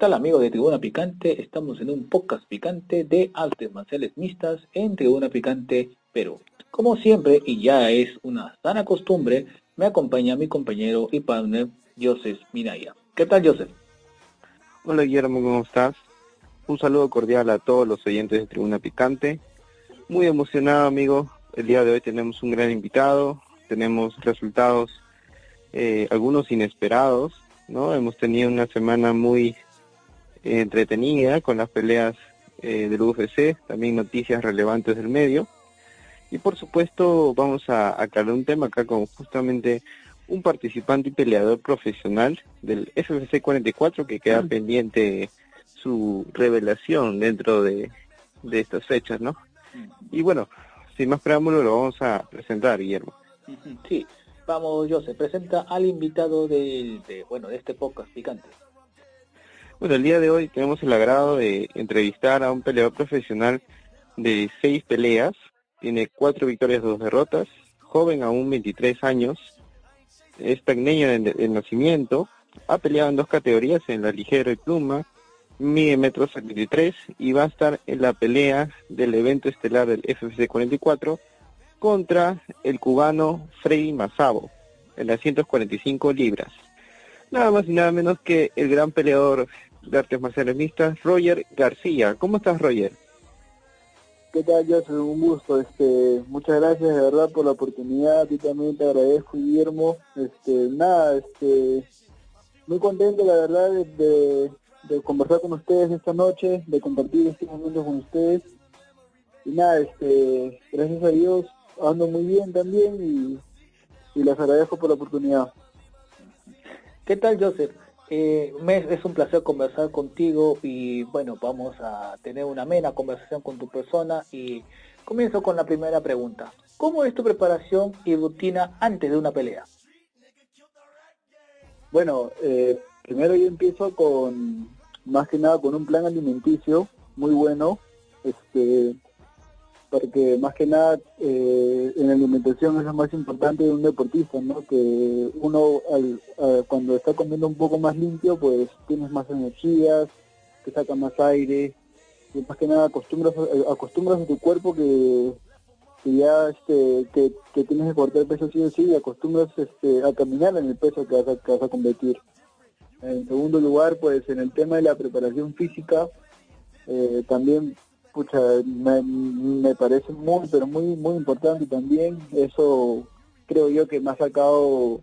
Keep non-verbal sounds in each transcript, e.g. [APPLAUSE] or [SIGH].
tal amigos de Tribuna Picante? Estamos en un podcast picante de artes marciales mixtas en Tribuna Picante, Perú. Como siempre, y ya es una sana costumbre, me acompaña mi compañero y partner Joseph Minaya. ¿Qué tal Joseph? Hola Guillermo, ¿cómo estás? Un saludo cordial a todos los oyentes de Tribuna Picante. Muy emocionado amigo, el día de hoy tenemos un gran invitado, tenemos resultados, eh, algunos inesperados, ¿no? Hemos tenido una semana muy entretenida con las peleas eh, del UFC, también noticias relevantes del medio. Y por supuesto vamos a aclarar un tema acá con justamente un participante y peleador profesional del FFC 44 que queda pendiente su revelación dentro de, de estas fechas, ¿no? Y bueno, sin más preámbulo lo vamos a presentar, Guillermo. Sí, vamos, yo se presenta al invitado del, de, bueno, de este podcast picante. Bueno, el día de hoy tenemos el agrado de entrevistar a un peleador profesional de seis peleas, tiene cuatro victorias, dos derrotas, joven aún 23 años, es tecneño de, nacimiento, ha peleado en dos categorías, en la ligero y pluma, mide metro 73 y va a estar en la pelea del evento estelar del FFC 44 contra el cubano Freddy Mazabo en las 145 libras. Nada más y nada menos que el gran peleador de artes marciales mixtas, Roger García. ¿Cómo estás, Roger? ¿Qué tal, Joseph? Un gusto. Este, muchas gracias de verdad por la oportunidad. A ti también te agradezco, Guillermo. Este, nada, este, muy contento, la verdad, de, conversar con ustedes esta noche, de compartir este momento con ustedes. Y nada, este, gracias a Dios ando muy bien también y, y les agradezco por la oportunidad. ¿Qué tal, Joseph? Eh, es un placer conversar contigo y bueno, vamos a tener una amena conversación con tu persona y comienzo con la primera pregunta. ¿Cómo es tu preparación y rutina antes de una pelea? Bueno, eh, primero yo empiezo con, más que nada con un plan alimenticio muy bueno. Este, porque más que nada eh, en la alimentación es lo más importante de un deportista, ¿no? Que uno cuando está comiendo un poco más limpio, pues tienes más energías, te saca más aire, y más que nada acostumbras, acostumbras a tu cuerpo que, ya este, que, tienes que cortar peso sí o sí y acostumbras este, a caminar en el peso que vas a, que vas a competir. En segundo lugar, pues en el tema de la preparación física, eh, también pucha, me, me, parece muy, pero muy, muy importante también. Eso creo yo que me ha sacado,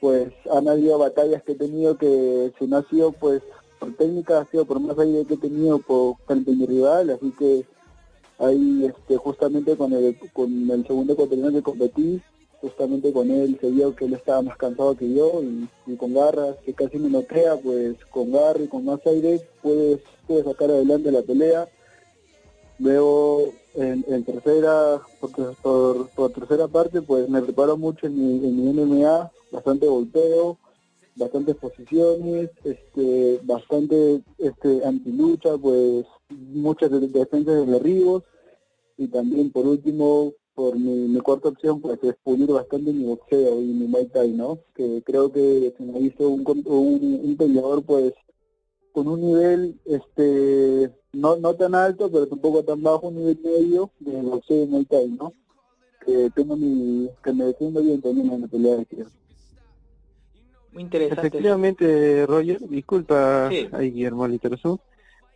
pues, han habido batallas que he tenido que si no ha sido, pues, por técnica, ha sido por más aire que he tenido por, frente a mi rival, así que ahí, este, justamente con el, con el segundo ecuatoriano que competí, justamente con él se vio que él estaba más cansado que yo y, con garras, que casi me noquea, pues con garra y con más aire puedes, puedes sacar adelante la pelea Veo en, tercera, por, por, tercera parte, pues me preparo mucho en mi, en mi MMA, bastante golpeo, bastantes posiciones, este, bastante este, antilucha, pues muchas defensas de derribos y también por último, por mi, cuarta opción, pues es pulir bastante mi boxeo y mi Muay Thai, ¿no? Que creo que se me hizo un, un, un peleador pues con un nivel este no no tan alto pero tampoco tan bajo un nivel medio de boxeo en el time no que tengo mi que me defiendo bien también en la pelea de tierra muy interesante. Efectivamente Roger disculpa ahí Guillermo Literazú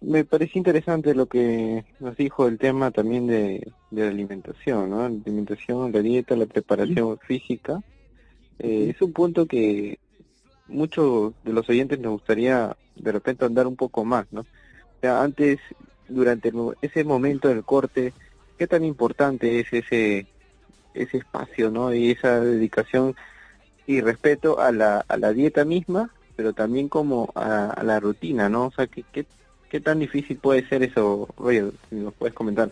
me parece interesante lo que nos dijo el tema también de, de la alimentación no la alimentación la dieta la preparación física. Eh, es un punto que muchos de los oyentes nos gustaría de repente andar un poco más, ¿no? O antes, durante ese momento del corte, ¿qué tan importante es ese ese espacio, ¿no? Y esa dedicación y respeto a la, a la dieta misma, pero también como a, la rutina, ¿no? O sea, ¿qué, qué, qué tan difícil puede ser eso, Roger? Si nos puedes comentar.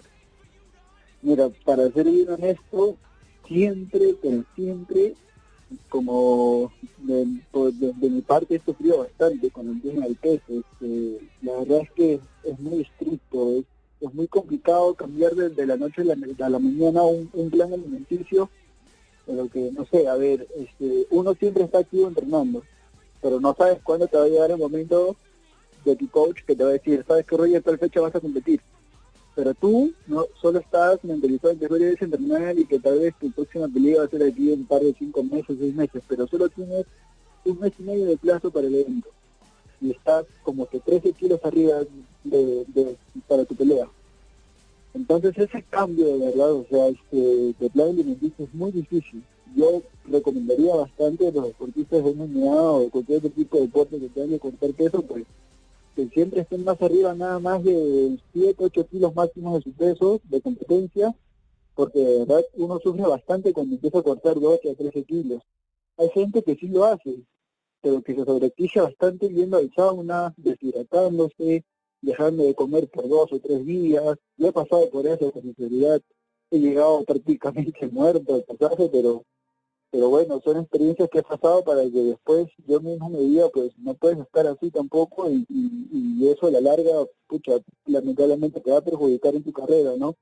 Mira, para ser bien honesto, siempre, pero siempre como de, mi parte he sufrido bastante con el tema del peso. Este, la verdad es que es muy estricto, es, muy complicado cambiar de, la noche a la, mañana un, plan alimenticio, pero que no sé, a ver, este, uno siempre está activo entrenando, pero no sabes cuándo te va a llegar el momento de tu coach que te va a decir, sabes que Roger, tal fecha vas a competir. Pero tú no solo estás mentalizado en que Roger es entrenar y que tal vez tu próxima pelea va a ser aquí en un par de cinco meses, seis meses, pero solo tienes un mes y medio de plazo para el evento. Y estás como que 13 kilos arriba de, de, para tu pelea. Entonces ese cambio de verdad, o sea, este, de plan alimenticio es muy difícil. Yo recomendaría bastante a los deportistas de MMA o cualquier otro tipo de deporte que tengan que cortar peso, pues que siempre estén más arriba nada más de 7, 8 kilos máximos de su peso de competencia, porque de verdad uno sufre bastante cuando empieza a cortar 12 a 13 kilos. Hay gente que sí lo hace, pero que se sobrequilla bastante yendo al sauna, deshidratándose, dejando de comer por dos o tres días. Yo he pasado por eso con sinceridad. He llegado prácticamente [LAUGHS] muerto al pasaje, pero pero bueno, son experiencias que he pasado para que después yo mismo me diga, pues no puedes estar así tampoco y, y, eso a la larga, pucha, lamentablemente te va a perjudicar en tu carrera, ¿no?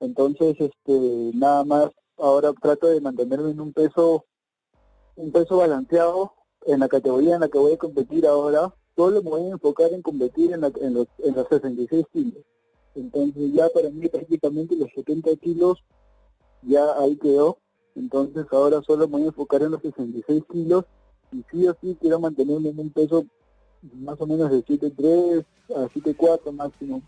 Entonces, este, nada más, ahora trato de mantenerme en un peso, un peso balanceado en la categoría en la que voy a competir ahora, solo me voy a enfocar en competir en, en, los, en los 66 kilos. Entonces ya para mí prácticamente los 70 kilos ya ahí quedó entonces ahora solo me voy a enfocar en los 66 kilos y sí o sí quiero mantenerme en un peso más o menos de 7.3 a 7.4 máximo.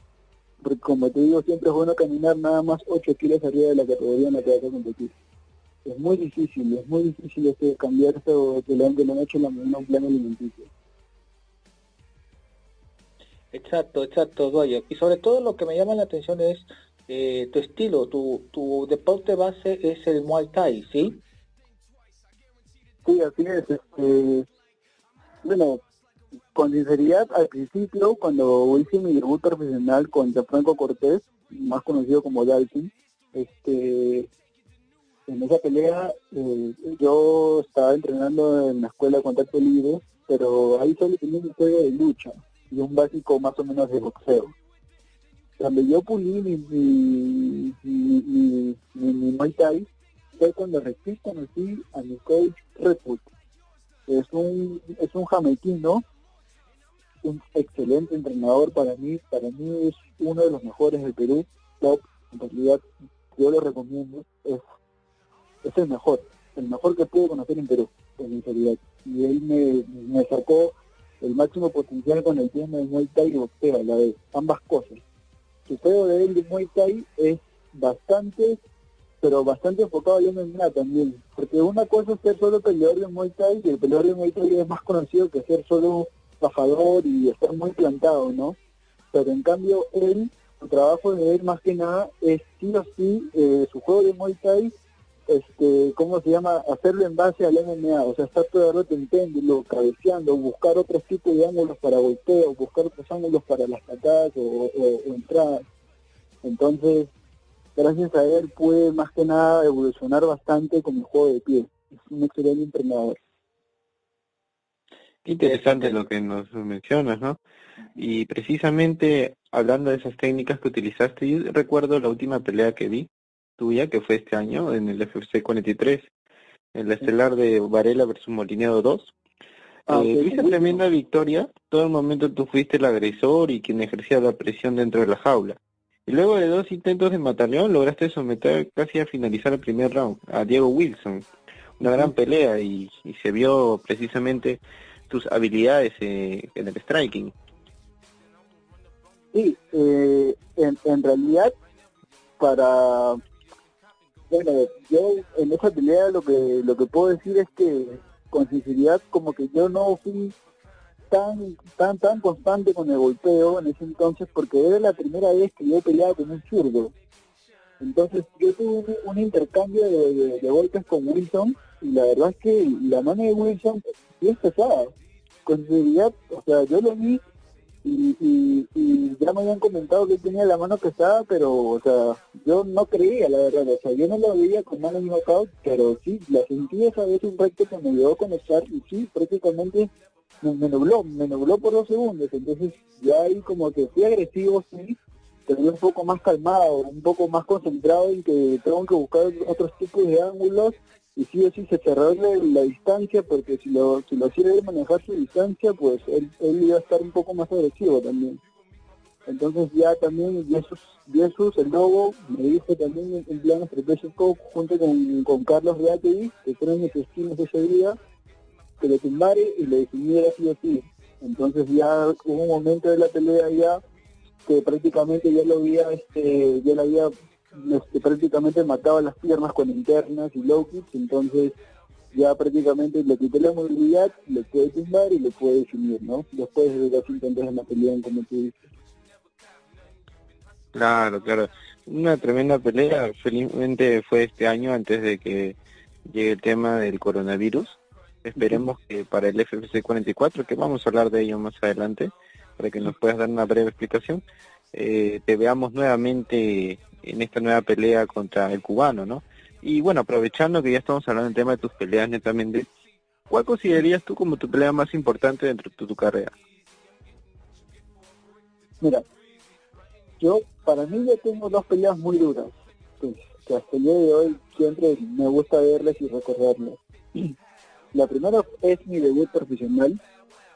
Porque como te digo, siempre es bueno caminar nada más 8 kilos arriba de la categoría en la que vas a competir. Es muy difícil, es muy difícil este cambiar esto de la, de la noche a un plan alimenticio. Exacto, exacto, Doyer. Y sobre todo lo que me llama la atención es eh, tu estilo, tu, tu deporte base es el Muay Thai, ¿sí? Sí, así es. Este, bueno, con sinceridad, al principio, cuando hice mi debut profesional contra Franco Cortés, más conocido como Dalton, este, en esa pelea eh, yo estaba entrenando en la escuela de contacto libre, pero ahí solo tenía un juego de lucha y un básico más o menos de boxeo cuando yo pulí mi, mi, mi, mi, Muay Thai fue cuando recién conocí a mi coach Redwood. Es un, es un jamaiquino, un excelente entrenador para mí, para mí es uno de los mejores del Perú, top, en realidad yo lo recomiendo, es, es el mejor, el mejor que pude conocer en Perú, en sinceridad. Y él me, me sacó el máximo potencial con el tema de Muay Thai y boxeo, la de ambas cosas su juego de él de Muay Thai es bastante, pero bastante enfocado al MMA también. Porque una cosa es ser solo peleador de Muay Thai y el peleador de Muay Thai es más conocido que ser solo bajador y estar muy plantado, ¿no? Pero en cambio él, su trabajo de él más que nada es sí o sí eh, su juego de Muay Thai este, ¿cómo se llama? Hacerlo en base al MMA, o sea, estar todo el rato intentándolo, cabeceando, buscar otros tipos de ángulos para golpeo, buscar otros ángulos para las patadas o, entradas. Entonces, gracias a él pude más que nada evolucionar bastante con el juego de pie. Es un excelente entrenador. Qué interesante lo que nos mencionas, ¿no? Y precisamente hablando de esas técnicas que utilizaste, yo recuerdo la última pelea que vi, tuya, que fue este año en el FC 43, en la estelar de Varela versus Molinedo 2. Ah, eh, tremenda victoria, todo el momento tú fuiste el agresor y quien ejercía la presión dentro de la jaula. Y luego de dos intentos de mataleón lograste someter casi a finalizar el primer round a Diego Wilson. Una gran pelea y, se vio precisamente tus habilidades eh, en el striking. Sí, eh, en, en realidad para bueno, yo en esa pelea lo que lo que puedo decir es que con sinceridad como que yo no fui tan tan tan constante con el golpeo en ese entonces porque era la primera vez que yo peleaba con un zurdo. Entonces yo tuve un, intercambio de, golpes con Wilson y la verdad es que la mano de Wilson es pesada. Con sinceridad, o sea, yo lo vi y, y, ya me habían comentado que tenía la mano pesada, pero, o sea, yo no creía, la verdad, o sea, yo no lo veía con mano knockout, pero sí, la sentí esa vez un recto que me llevó a conectar y sí, prácticamente me, nubló, me nubló por dos segundos, entonces ya ahí como que fui agresivo, sí, pero un poco más calmado, un poco más concentrado en que tengo que buscar otros tipos de ángulos y sí o sí se cerrarle la distancia porque si lo si lo hacía manejar su distancia pues él, él iba a estar un poco más agresivo también. Entonces ya también Jesús, Jesús el lobo me dijo también en plan estratégico junto con, con Carlos Reategui que fueron mis destinos ese día que le tumbare y le definiera así o sí. Entonces ya hubo un momento de la pelea ya que prácticamente ya lo había este ya lo había este, prácticamente mataba las piernas con internas y low kicks, entonces ya prácticamente le quité la movilidad, le puede tumbar y le puede definir, ¿no? Después de los intentos de la pelea, como tú dices. Claro, claro. Una tremenda pelea, felizmente fue este año antes de que llegue el tema del coronavirus. Esperemos que para el FFC 44, que vamos a hablar de ello más adelante, para que nos puedas dar una breve explicación, eh, te veamos nuevamente en esta nueva pelea contra el cubano, ¿no? Y bueno, aprovechando que ya estamos hablando del tema de tus peleas netamente, ¿cuál considerarías tú como tu pelea más importante dentro de tu, carrera? Mira, yo para mí ya tengo dos peleas muy duras, pues, que hasta el día de hoy siempre me gusta verles y recordarlas. [CLEARS THROAT] La primera es mi debut profesional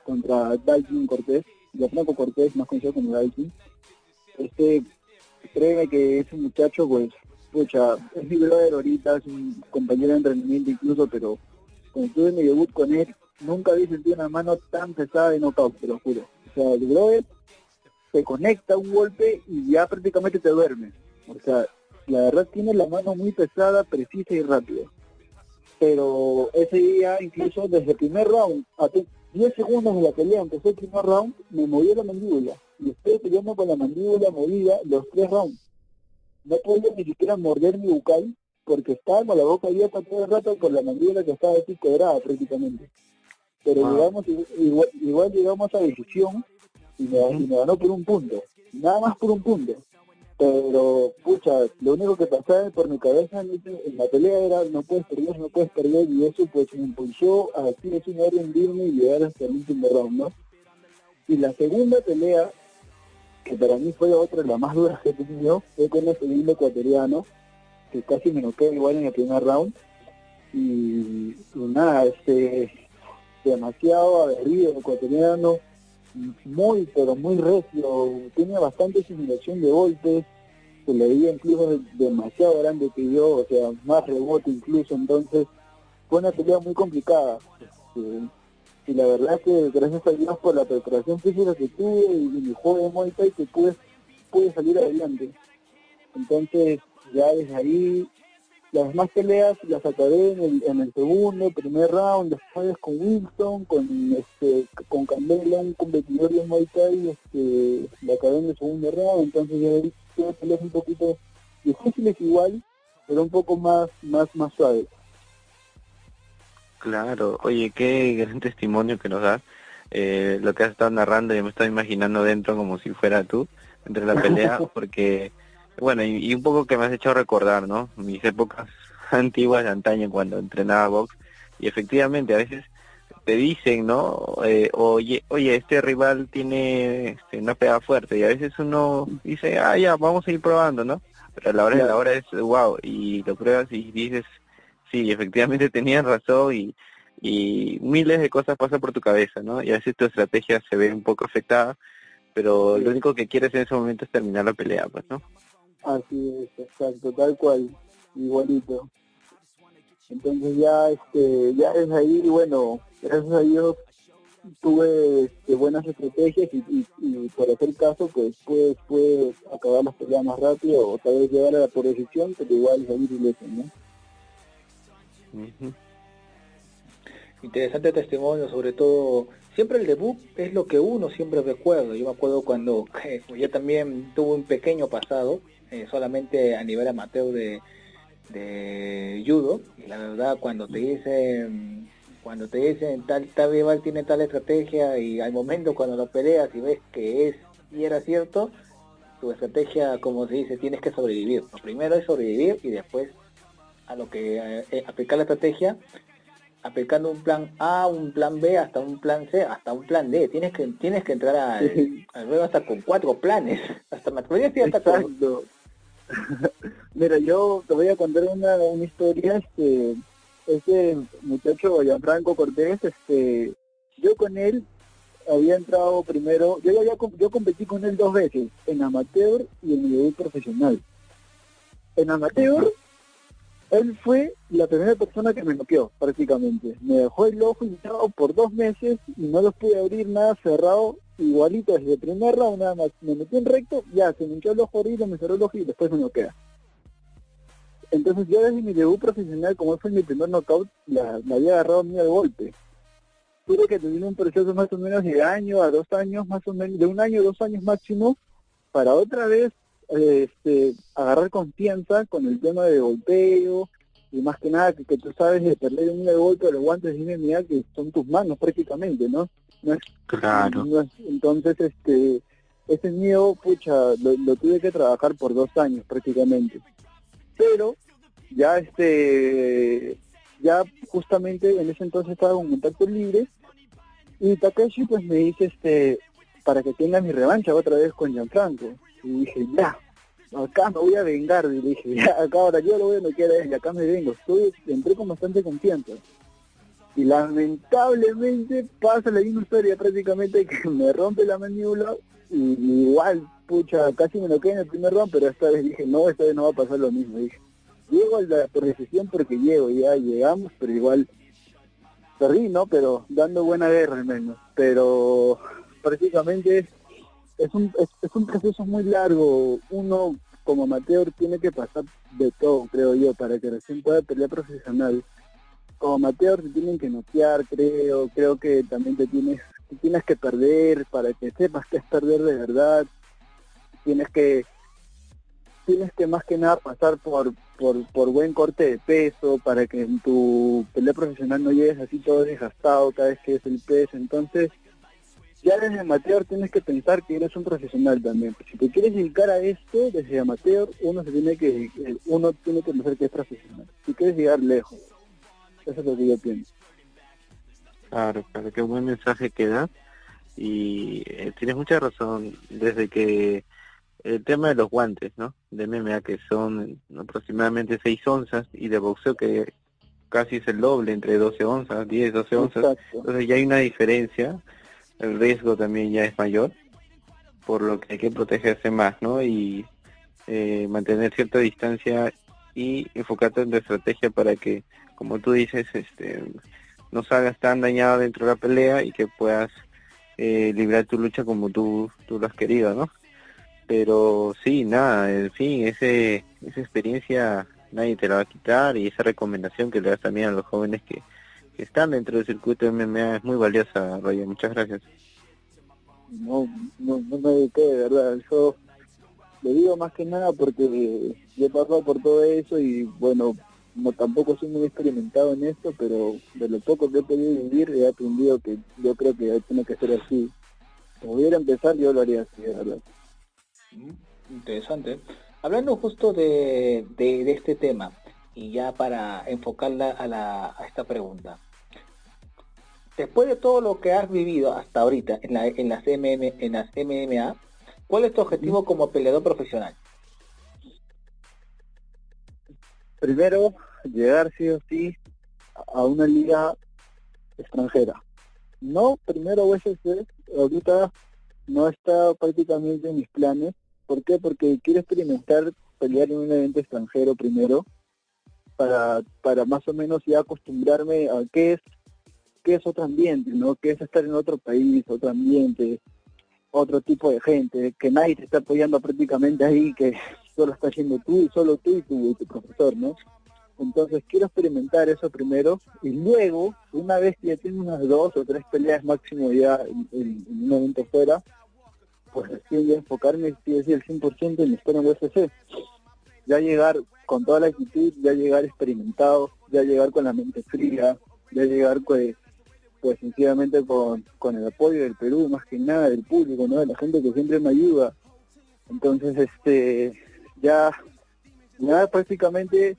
contra Dalton Cortés, de Franco Cortés, más conocido como Dalton. Este créeme que ese muchacho, pues, pucha, es mi brother ahorita, es un compañero de entrenamiento incluso, pero cuando tuve mi debut con él, nunca había sentido una mano tan pesada de knockout, te lo juro. O sea, el brother se conecta un golpe y ya prácticamente te duerme. O sea, la verdad tiene la mano muy pesada, precisa y rápida. Pero ese día, incluso desde el primer round, a 10 segundos de la pelea, empezó el primer round, me movió la mandíbula y estoy peleando con la mandíbula movida los tres rounds. No puedo ni siquiera morder mi bucal porque estaba con la boca abierta todo el rato con la mandíbula que estaba así quebrada prácticamente. Pero llegamos, igual, llegamos a decisión y me, y me ganó por un punto. Nada más por un punto pero pucha, lo único que pasaba por mi cabeza en, la pelea era no puedes perder, no puedes perder y eso pues me impulsó a decir es no rendirme y llegar hasta el último round, ¿no? Y la segunda pelea que para mí fue otra de las más duras que he tenido, fue con el segundo ecuatoriano, que casi me noqué igual en el primer round. Y, nada, este demasiado aguerrido ecuatoriano, muy pero muy recio, tiene bastante simulación de golpes, se le veía incluso demasiado grande que yo, o sea, más rebote incluso, entonces fue una pelea muy complicada. Este, y la verdad que gracias a Dios por la preparación física que tuve y, mi juego de Muay Thai que pude, pude salir adelante. Entonces ya desde ahí las demás peleas las acabé en el, en el segundo, primer round, después con Wilson, con este, con Candela, un competidor de Muay Thai, este, la acabé en el segundo round, entonces ya tuve peleas un poquito difíciles igual, pero un poco más, más, más suaves. Claro, oye, qué gran testimonio que nos das. Eh, lo que has estado narrando, y me estaba imaginando dentro como si fuera tú, entre la pelea, [LAUGHS] porque, bueno, y, un poco que me has hecho recordar, ¿no? Mis épocas [LAUGHS] antiguas de antaño cuando entrenaba box, y efectivamente a veces te dicen, ¿no? Eh, oye, oye, este rival tiene este, una pega fuerte, y a veces uno dice, ah, ya, vamos a ir probando, ¿no? Pero a la hora de la hora es, wow, y lo pruebas y dices, sí, efectivamente tenían razón y, y miles de cosas pasan por tu cabeza, ¿no? Y a veces tu estrategia se ve un poco afectada, pero lo único que quieres en ese momento es terminar la pelea, pues, ¿no? Así es, exacto, tal cual, igualito. Entonces ya, este, ya es ahí, bueno, gracias a Dios tuve este, buenas estrategias y, y, por hacer caso, pues puedes, acabar las peleas más rápido o tal vez llegar a la posición, pero igual salir ileso, ¿no? Interesante testimonio, sobre todo, siempre el debut es lo que uno siempre recuerda. Yo me acuerdo cuando yo también tuve un pequeño pasado, eh, solamente a nivel amateur de, de judo, y la verdad cuando te dicen cuando te dicen tal tal rival tiene tal estrategia y al momento cuando lo peleas y ves que es y era cierto, tu estrategia, como se dice, tienes que sobrevivir. Lo primero es sobrevivir y después a lo que eh, eh, aplicar la estrategia, aplicando un plan A, un plan B, hasta un plan C, hasta un plan D. Tienes que tienes que entrar al, al hasta con cuatro planes. [LAUGHS] Hasta me hasta [LAUGHS] Mira, yo te voy a contar una, una historia. Este, ese muchacho Gianfranco Cortés, este, yo con él había entrado primero, yo ya yo competí con él dos veces, en amateur y en nivel profesional. En amateur, él fue la primera persona que me noqueó prácticamente. Me dejó el ojo hinchado por dos meses y no los pude abrir nada cerrado, igualito desde el primer round nada más. Me metí en recto, ya se me hinchó el ojo horrible, me cerró el ojo y después me noquea. Entonces yo desde mi debut profesional, como fue mi primer knockout, la, había agarrado a mí al golpe. Tuve que tener un proceso más o menos de año a dos años, más o menos, de un año a dos años máximo, para otra vez este, agarrar confianza con el tema de golpeo y más que nada que, tú sabes de perder un de golpe los guantes de MMA que son tus manos prácticamente, ¿no? claro. entonces, este, ese miedo, pucha, lo tuve que trabajar por dos años prácticamente. Pero ya este ya justamente en ese entonces estaba con contacto libre y Takashi pues me dice este para que tenga mi revancha otra vez con Gianfranco y dije ya acá me voy a vengar y dije ya acá ahora yo lo voy a noquear a él acá me vengo estoy entré con bastante confianza y lamentablemente pasa la misma historia prácticamente que [LAUGHS] me rompe la mandíbula y, igual pucha casi me noqueé en el primer round pero esta vez dije no esta vez no va a pasar lo mismo dije llego a la decisión porque llego, ya llegamos, pero igual perdí, ¿no? Pero dando buena guerra al menos. Pero prácticamente es, un, es, un proceso muy largo. Uno como amateur tiene que pasar de todo, creo yo, para que recién pueda pelear profesional. Como amateur te tienen que noquear, creo, creo que también te tienes, tienes que perder para que sepas que es perder de verdad. Tienes que tienes que más que nada pasar por, por, por buen corte de peso para que en tu pelea profesional no llegues así todo desgastado cada vez que es el peso. Entonces, ya desde amateur tienes que pensar que eres un profesional también. Si te quieres dedicar a esto, desde amateur, uno se tiene que, uno tiene que pensar que es profesional. Si quieres llegar lejos. Eso es lo que yo pienso. Claro, claro, qué buen mensaje que da. Y eh, tienes mucha razón. Desde que el tema de los guantes, ¿no? De MMA que son aproximadamente 6 onzas y de boxeo que casi es el doble, entre 12 onzas, 10, 12 onzas. Entonces ya hay una diferencia, el riesgo también ya es mayor, por lo que hay que protegerse más, ¿no? Y eh, mantener cierta distancia y enfocarte en tu estrategia para que, como tú dices, este no salgas tan dañado dentro de la pelea y que puedas eh, librar tu lucha como tú, tú lo has querido, ¿no? Pero sí, nada, en fin, ese, esa experiencia nadie te la va a quitar y esa recomendación que le das también a los jóvenes que, están dentro del circuito de MMA es muy valiosa, Roger. Muchas gracias. No, no, no me dediqué, de verdad. Yo le digo más que nada porque yo he pasado por todo eso y bueno, no tampoco soy muy experimentado en esto, pero de lo poco que he podido vivir he aprendido que yo creo que tiene que ser así. Si pudiera empezar, yo lo haría así, de verdad. Interesante. Hablando justo de, de, este tema, y ya para enfocarla a, la, a esta pregunta. Después de todo lo que has vivido hasta ahorita en, la, en, las, MM, en las MMA, ¿cuál es tu objetivo como peleador profesional? Primero, llegar sí o sí a una liga extranjera. No primero UFC, ahorita no está prácticamente en mis planes, ¿Por qué? Porque quiero experimentar pelear en un evento extranjero primero para, para más o menos ya acostumbrarme a qué es qué es otro ambiente, ¿no? Qué es estar en otro país, otro ambiente, otro tipo de gente, que nadie te está apoyando prácticamente ahí, que [LAUGHS] solo está haciendo tú y solo tú y tu, tu profesor, ¿no? Entonces quiero experimentar eso primero y luego, una vez que ya tengo unas dos o tres peleas máximo ya en un evento fuera, pues recién ya enfocarme sí, el 100% en estar en UFC. Ya llegar con toda la actitud, ya llegar experimentado, ya llegar con la mente fría, ya llegar pues, pues sencillamente con, con el apoyo del Perú, más que nada del público, ¿no? de la gente que siempre me ayuda. Entonces, este, ya, ya prácticamente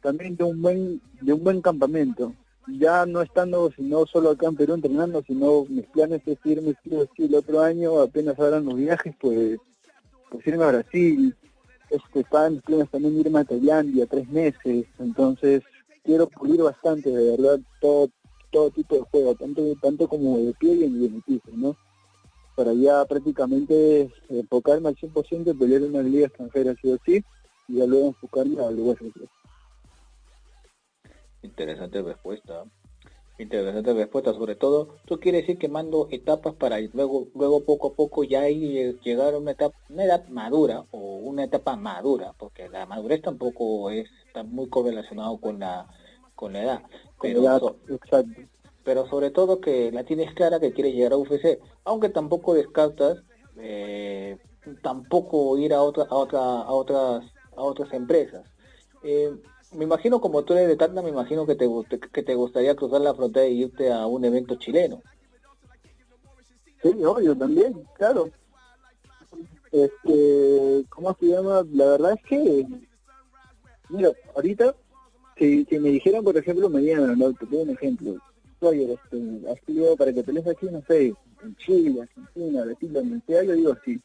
también de un buen, de un buen campamento ya no estando sino solo acá en Perú entrenando, sino mis planes es irme el otro año, apenas abran los viajes, pues, pues irme a Brasil, este, están mis planes también irme a Tailandia tres meses, entonces quiero pulir bastante, de verdad, todo todo tipo de juego, tanto tanto como de pie y en el piso, ¿no? Para ya prácticamente enfocarme al 100% en pelear en una liga extranjera, sí o sí, y ya luego enfocarme al UFC. Interesante respuesta. Interesante respuesta, sobre todo, tú quieres decir que mando etapas para luego, luego poco a poco ya ir, llegar a una etapa, una edad madura o una etapa madura, porque la madurez tampoco es está muy correlacionado con la con la edad. Pero, pero sobre todo que la tienes clara que quieres llegar a UFC, aunque tampoco descartas eh, tampoco ir a otra, a otra, a otras, a otras empresas. Eh, me imagino como tú eres de Tacna, me imagino que te, que te gustaría cruzar la frontera y irte a un evento chileno. Sí, obvio, también, claro. Este, ¿cómo se llama? La verdad es que, mira, ahorita, si, si me dijeran, por ejemplo, mediano, ¿no? Te doy un ejemplo. Oye, este, has para que pelees aquí, no sé, en Chile, Argentina, Brasil, donde sea, yo digo sí.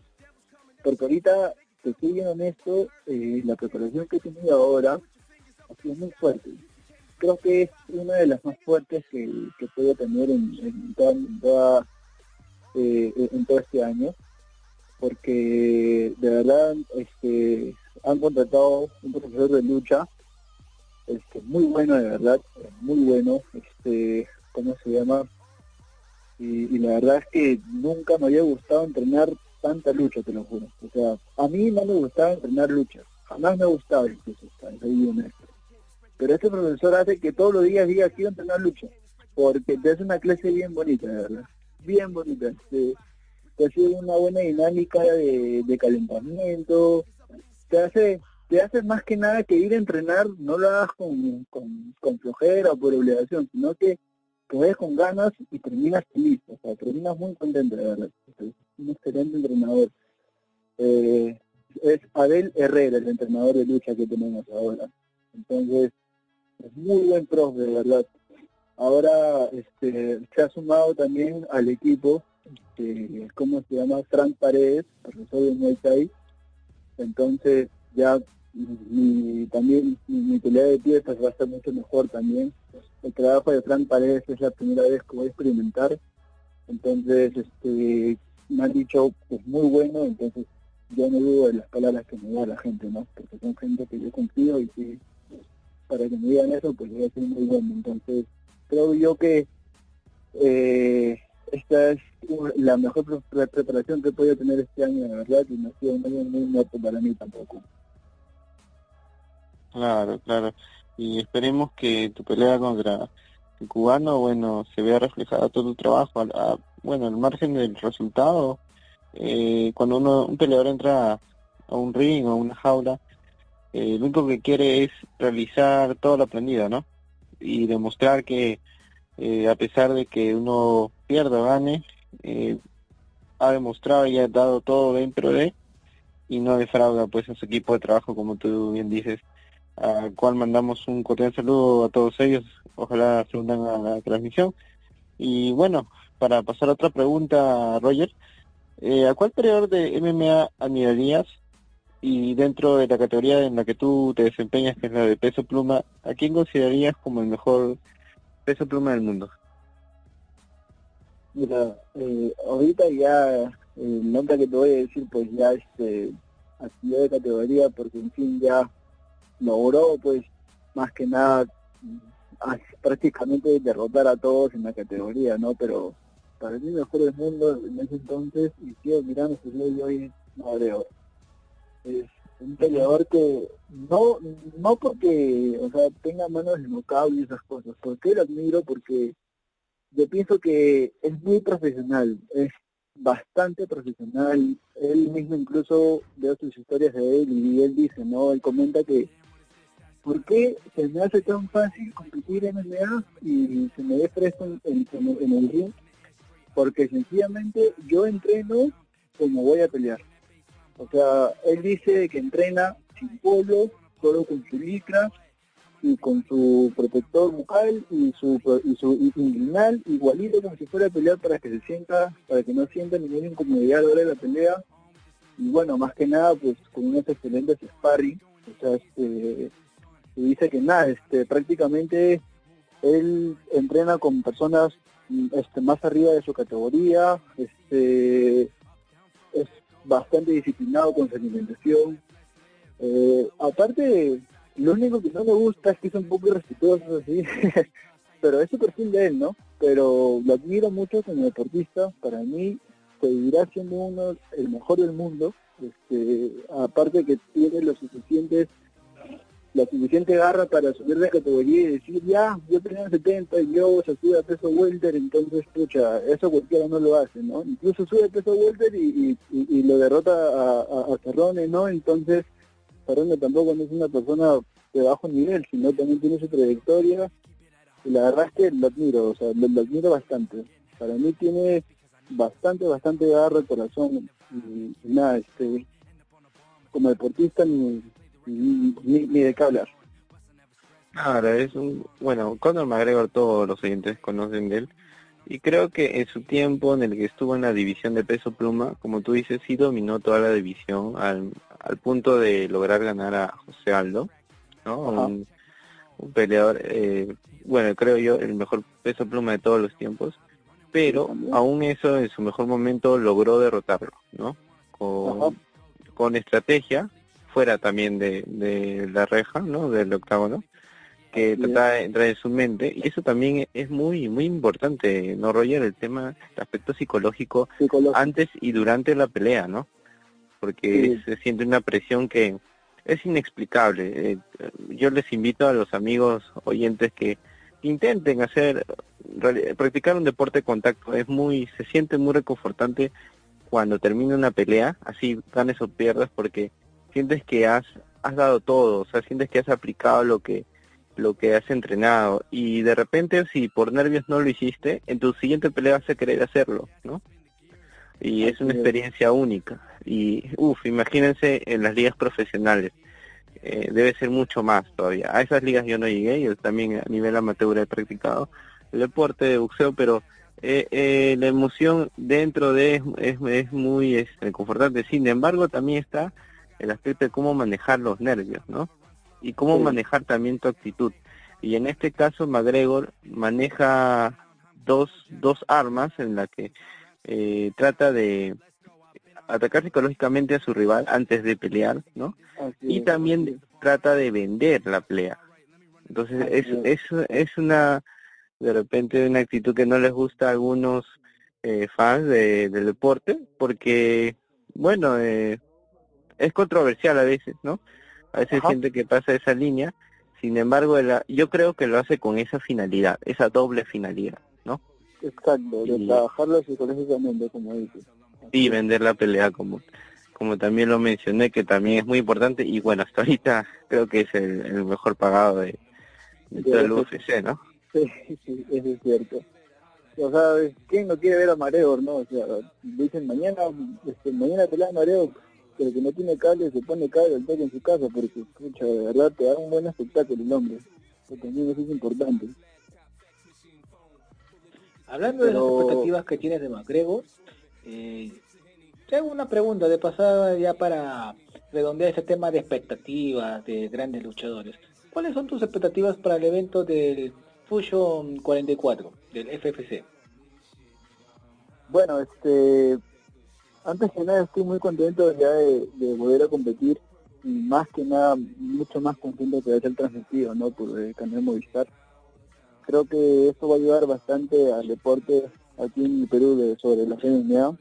Porque ahorita, te soy bien honesto, eh, la preparación que he tenido ahora, sido muy fuerte. Creo que es una de las más fuertes que, que puedo tener en, toda, eh, todo este año, porque de verdad este, han contratado un profesor de lucha este, muy bueno de verdad, muy bueno, este, ¿cómo se llama? Y, la verdad es que nunca me había gustado entrenar tanta lucha, te lo juro. O sea, a mí no me gustaba entrenar lucha, jamás me ha gustado incluso, ahí. Pero este profesor hace que todos los días diga quiero entrenar lucha, porque te hace una clase bien bonita, de verdad, bien bonita. Te, te hace una buena dinámica de, de calentamiento, te hace te hace más que nada que ir a entrenar, no lo hagas con, con, con flojera o por obligación, sino que te vayas con ganas y terminas feliz, o sea, terminas muy contento, de verdad. Es un excelente entrenador. Eh, es Abel Herrera, el entrenador de lucha que tenemos ahora. Entonces, es muy buen profe, de verdad. Ahora este, se ha sumado también al equipo, este, ¿cómo se llama? Frank Paredes, profesor de Muay Thai. Entonces, ya mi, también mi, pelea de piezas va a ser mucho mejor también. El trabajo de Frank Paredes es la primera vez que voy a experimentar. Entonces, este, me han dicho, pues muy bueno, entonces yo no dudo de las palabras que me da la gente, ¿no? Porque son gente que yo confío y que para que me digan eso, pues voy a ser muy bueno. Entonces, creo yo que eh, esta es la mejor preparación que he podido tener este año, de verdad, y no ha sido un año muy muerto para mí tampoco. Claro, claro. Y esperemos que tu pelea contra el cubano, bueno, se vea reflejada todo tu trabajo. bueno, al margen del resultado, eh, cuando uno, un peleador entra a un ring o a una jaula, eh, lo único que quiere es realizar todo lo aprendido, ¿no? Y demostrar que eh, a pesar de que uno pierda o gane, ha demostrado y ha dado todo dentro de y no defrauda pues a su equipo de trabajo como tú bien dices al cual mandamos un cordial saludo a todos ellos. Ojalá se unan a la transmisión. Y bueno, para pasar a otra pregunta, Roger, eh, ¿a cuál peleador de MMA admirarías? Y dentro de la categoría en la que tú te desempeñas, que es la de peso pluma, ¿a quién considerarías como el mejor peso pluma del mundo? Mira, eh, ahorita ya el eh, nombre que te voy a decir, pues ya este, sido de categoría, porque en fin ya logró pues más que nada prácticamente derrotar a todos en la categoría, ¿no? Pero para mí mejor del mundo en ese entonces, y sigo mirando su y hoy no Es un peleador que no, no porque, o sea, tenga manos de y esas cosas, porque lo admiro porque yo pienso que es muy profesional, es bastante profesional, él mismo incluso veo sus historias de él y él dice, ¿no? Él comenta que ¿por qué se me hace tan fácil competir en MMA y se me ve fresco en, el ring? Porque sencillamente yo entreno como voy a pelear. O sea, él dice que entrena sin polo, solo con su licra y con su protector bucal y su y su inguinal, igualito como si fuera a pelear para que se sienta, para que no sienta ninguna incomodidad a la hora de la pelea. Y bueno, más que nada, pues con unos excelentes sparring, o sea, este, dice que nada, este, prácticamente él entrena con personas este, más arriba de su categoría, este, es bastante disciplinado con su alimentación. Eh, aparte, lo único que no me gusta es que es un poco irrespetuoso así, [LAUGHS] pero es su perfil de él, ¿no? Pero lo admiro mucho como deportista, para mí seguirá siendo uno el mejor del mundo, este, aparte que tiene los suficientes la suficiente garra para subir de categoría y decir, ya, yo tenía 70 y yo se sube a peso welter, entonces, pucha, eso cualquiera no lo hace, ¿no? Incluso sube a peso welter y, y, lo derrota a, a, Cerrone, ¿no? Entonces, Cerrone tampoco no es una persona de bajo nivel, sino también tiene su trayectoria y la verdad es que lo admiro, o sea, lo, admiro bastante. Para mí tiene bastante, bastante garra corazón y nada, este, como deportista ni ni, de qué hablar. Claro, es un, bueno, Conor McGregor todos los oyentes conocen de él y creo que en su tiempo en el que estuvo en la división de peso pluma, como tú dices, sí dominó toda la división al, al punto de lograr ganar a José Aldo, ¿no? Un, peleador, eh, bueno, creo yo, el mejor peso pluma de todos los tiempos, pero aún eso en su mejor momento logró derrotarlo, ¿no? Con, con estrategia, fuera también de, de la reja, ¿no? Del octágono, que trata de entrar en su mente. Y eso también es muy muy importante, ¿no, Roger? El tema, el aspecto psicológico, antes y durante la pelea, ¿no? Porque se siente una presión que es inexplicable. Eh, yo les invito a los amigos oyentes que intenten hacer, practicar un deporte de contacto. Es muy, se siente muy reconfortante cuando termina una pelea, así ganes o pierdas, porque sientes que has, has dado todo, o sea, sientes que has aplicado lo que, lo que has entrenado y de repente si por nervios no lo hiciste, en tu siguiente pelea vas a querer hacerlo, ¿no? Y es una experiencia única. Y, uff, imagínense en las ligas profesionales. Eh, debe ser mucho más todavía. A esas ligas yo no llegué, yo también a nivel amateur he practicado el deporte de boxeo, pero eh, eh, la emoción dentro de es, es, muy es, este, confortante. Sin embargo, también está el aspecto de cómo manejar los nervios, ¿no? Y cómo manejar también tu actitud. Y en este caso, McGregor maneja dos, dos armas en la que eh, trata de atacar psicológicamente a su rival antes de pelear, ¿no? y también trata de vender la pelea. Entonces es, es, es una, de repente, una actitud que no les gusta a algunos eh, fans de, del deporte, porque, bueno, eh, es controversial a veces, ¿no? A veces siente que pasa esa línea, sin embargo, yo creo que lo hace con esa finalidad, esa doble finalidad, ¿no? Exacto, de trabajarlo psicológicamente, como dices. Y vender la pelea, como como también lo mencioné, que también es muy importante, y bueno, hasta ahorita creo que es el, mejor pagado de, todo el UFC, ¿no? Sí, sí, eso es cierto. O sea, ¿quién no quiere ver a Mareo, no? O sea, dicen mañana, este, mañana pelea a Mareo, pero que no tiene cable se pone cable al toque en su casa porque escucha de verdad te da un buen espectáculo el hombre. Eso también eso es importante. Hablando de las expectativas que tienes de Macrego eh, te hago una pregunta de pasada ya para redondear ese tema de expectativas de grandes luchadores. ¿cuáles son tus expectativas para el evento del Fusion 44 del FFC? Bueno, este antes que nada estoy muy contento ya de, volver a competir y más que nada mucho más contento que de ser transmitido ¿no? por el canal Movistar. Creo que esto va a ayudar bastante al deporte aquí en Perú de, sobre la MMA.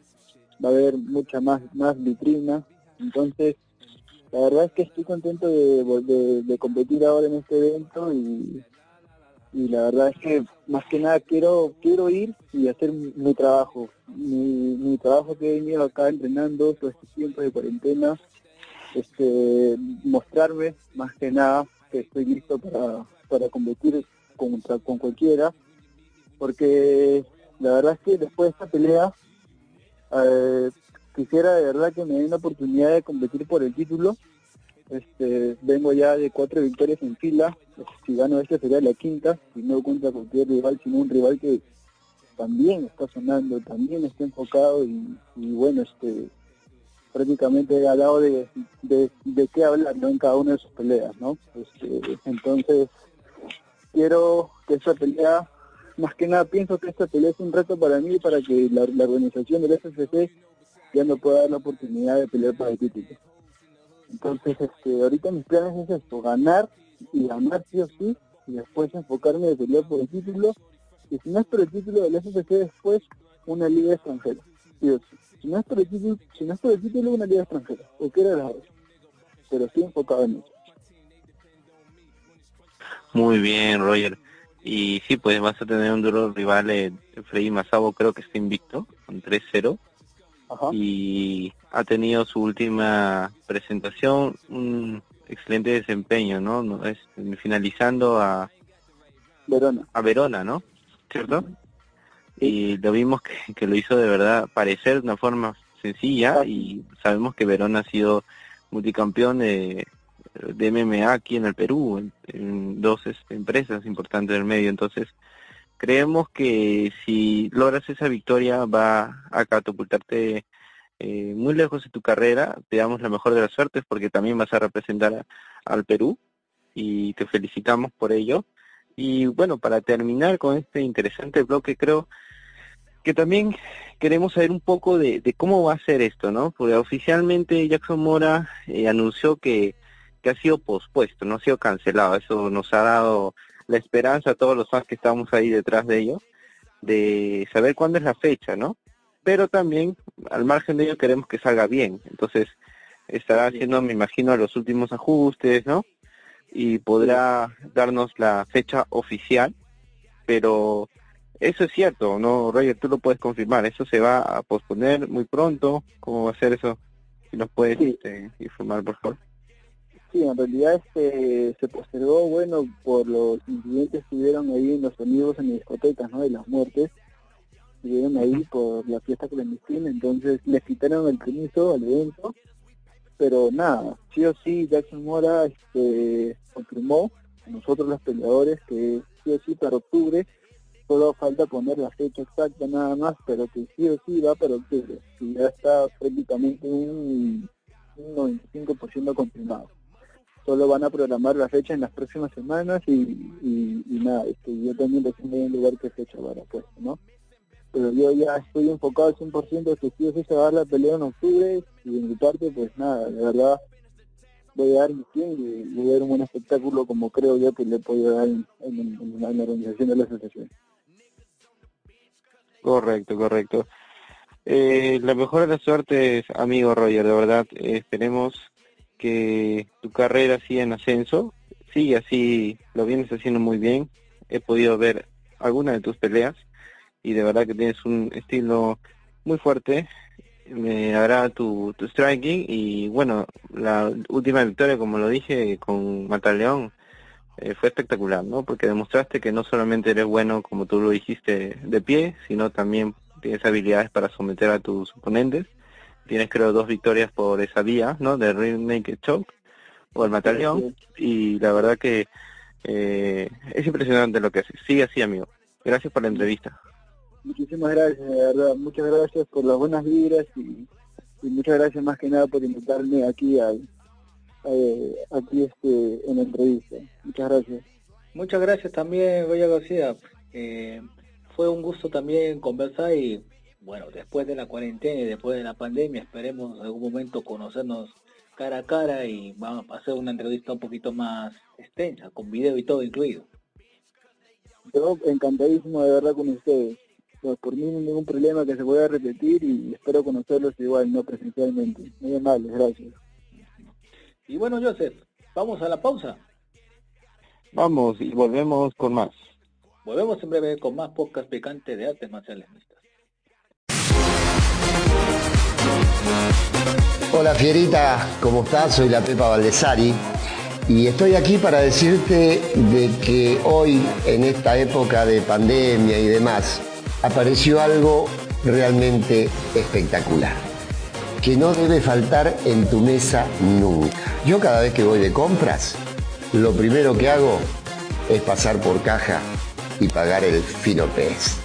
Va a haber mucha más, más vitrina. Entonces, la verdad es que estoy contento de, de competir ahora en este evento y y la verdad es que más que nada quiero quiero ir y hacer mi trabajo, mi, mi trabajo que he venido acá entrenando todo este tiempo de cuarentena, este mostrarme más que nada que estoy listo para, para competir contra, con cualquiera, porque la verdad es que después de esta pelea eh, quisiera de verdad que me den la oportunidad de competir por el título este, vengo ya de cuatro victorias en fila. Si gano esta sería la quinta, si no contra cualquier rival, sino un rival que también está sonando, también está enfocado y, bueno, este prácticamente ha dado de, qué hablar en cada una de sus peleas, ¿no? Este, entonces, quiero que esta pelea, más que nada pienso que esta pelea es un reto para mí para que la, organización del SFC ya no pueda dar la oportunidad de pelear para el título. Entonces, este, ahorita mis planes es esto, ganar y ganar sí o sí, y después enfocarme de pelear por el título, y si no es por el título del SFC después, una liga extranjera, sí o. Si no es por el título, si no es por el título, una liga extranjera, o que era la pero sí enfocado en eso. Muy bien, Roger. Y sí, pues vas a tener un duro rival, eh, Freddy Masabo creo que está invicto, con 3-0. Y ha tenido su última presentación, un excelente desempeño, ¿no? no es, finalizando a Verona. A Verona, ¿no? ¿Cierto? Y lo vimos que, que, lo hizo de verdad parecer de una forma sencilla y sabemos que Verona ha sido multicampeón de, de MMA aquí en el Perú, en, dos este, empresas importantes del medio. Entonces, creemos que si logras esa victoria va a catapultarte eh, muy lejos de tu carrera. Te damos la mejor de las suertes porque también vas a representar al Perú y te felicitamos por ello. Y bueno, para terminar con este interesante bloque, creo que también queremos saber un poco de, cómo va a ser esto, ¿no? Porque oficialmente Jackson Mora eh, anunció que que ha sido pospuesto, no ha sido cancelado. Eso nos ha dado la esperanza a todos los fans que estamos ahí detrás de ellos de saber cuándo es la fecha, ¿no? Pero también, al margen de ello, queremos que salga bien. Entonces, estará haciendo, me imagino, los últimos ajustes, ¿no? Y podrá darnos la fecha oficial, pero eso es cierto, ¿no? Roger, tú lo puedes confirmar, eso se va a posponer muy pronto, ¿cómo va a ser eso? Si nos puedes este, informar, por favor. Sí, en realidad este, se postergó, bueno, por los incidentes que hubieron ahí en los amigos en las discotecas, ¿no? De las muertes, estuvieron ahí por la fiesta clandestina, entonces les quitaron el permiso al evento, pero nada, sí o sí Jackson Mora este, confirmó a nosotros los peleadores que sí o sí para octubre, solo falta poner la fecha exacta nada más, pero que sí o sí va para octubre, y ya está prácticamente un, un 95% confirmado solo van a programar la fecha en las próximas semanas y, nada, este, yo también tengo en lugar qué fecha va pues, ¿no? Pero yo ya estoy enfocado al 100% que si va a la pelea en octubre y de mi parte, pues nada, de verdad voy a dar mi tiempo y voy a dar un buen espectáculo como creo yo que le puedo dar en, la organización de la asociación. Correcto, correcto. Eh, la mejor de las suertes, amigo Roger, de verdad, esperemos que tu carrera siga en ascenso, sigue así, lo vienes haciendo muy bien, he podido ver algunas de tus peleas y de verdad que tienes un estilo muy fuerte, me agrada tu, tu striking y bueno, la última victoria, como lo dije, con Mataleón eh, fue espectacular, ¿no? Porque demostraste que no solamente eres bueno, como tú lo dijiste, de pie, sino también tienes habilidades para someter a tus oponentes tienes creo dos victorias por esa vía, ¿no? De Ring Naked Choke o el Mataleón y la verdad que eh, es impresionante lo que haces. Sigue así, amigo. Gracias por la entrevista. Muchísimas gracias, de verdad. Muchas gracias por las buenas vibras y, muchas gracias más que nada por invitarme aquí a, aquí este en la entrevista. Muchas gracias. Muchas gracias también, Goya García. Eh, fue un gusto también conversar y bueno, después de la cuarentena y después de la pandemia, esperemos en algún momento conocernos cara a cara y vamos a hacer una entrevista un poquito más extensa, con video y todo incluido. Yo encantadísimo de verdad con ustedes. Pues por mí no hay ningún problema que se pueda repetir y espero conocerlos igual, no presencialmente. Muy amables, gracias. Y bueno, Joseph, vamos a la pausa. Vamos y volvemos con más. Volvemos en breve con más podcast picante de artes marciales Hola Fierita, ¿cómo estás? Soy la Pepa Valdesari y estoy aquí para decirte de que hoy, en esta época de pandemia y demás, apareció algo realmente espectacular, que no debe faltar en tu mesa nunca. Yo cada vez que voy de compras, lo primero que hago es pasar por caja y pagar el fino pez.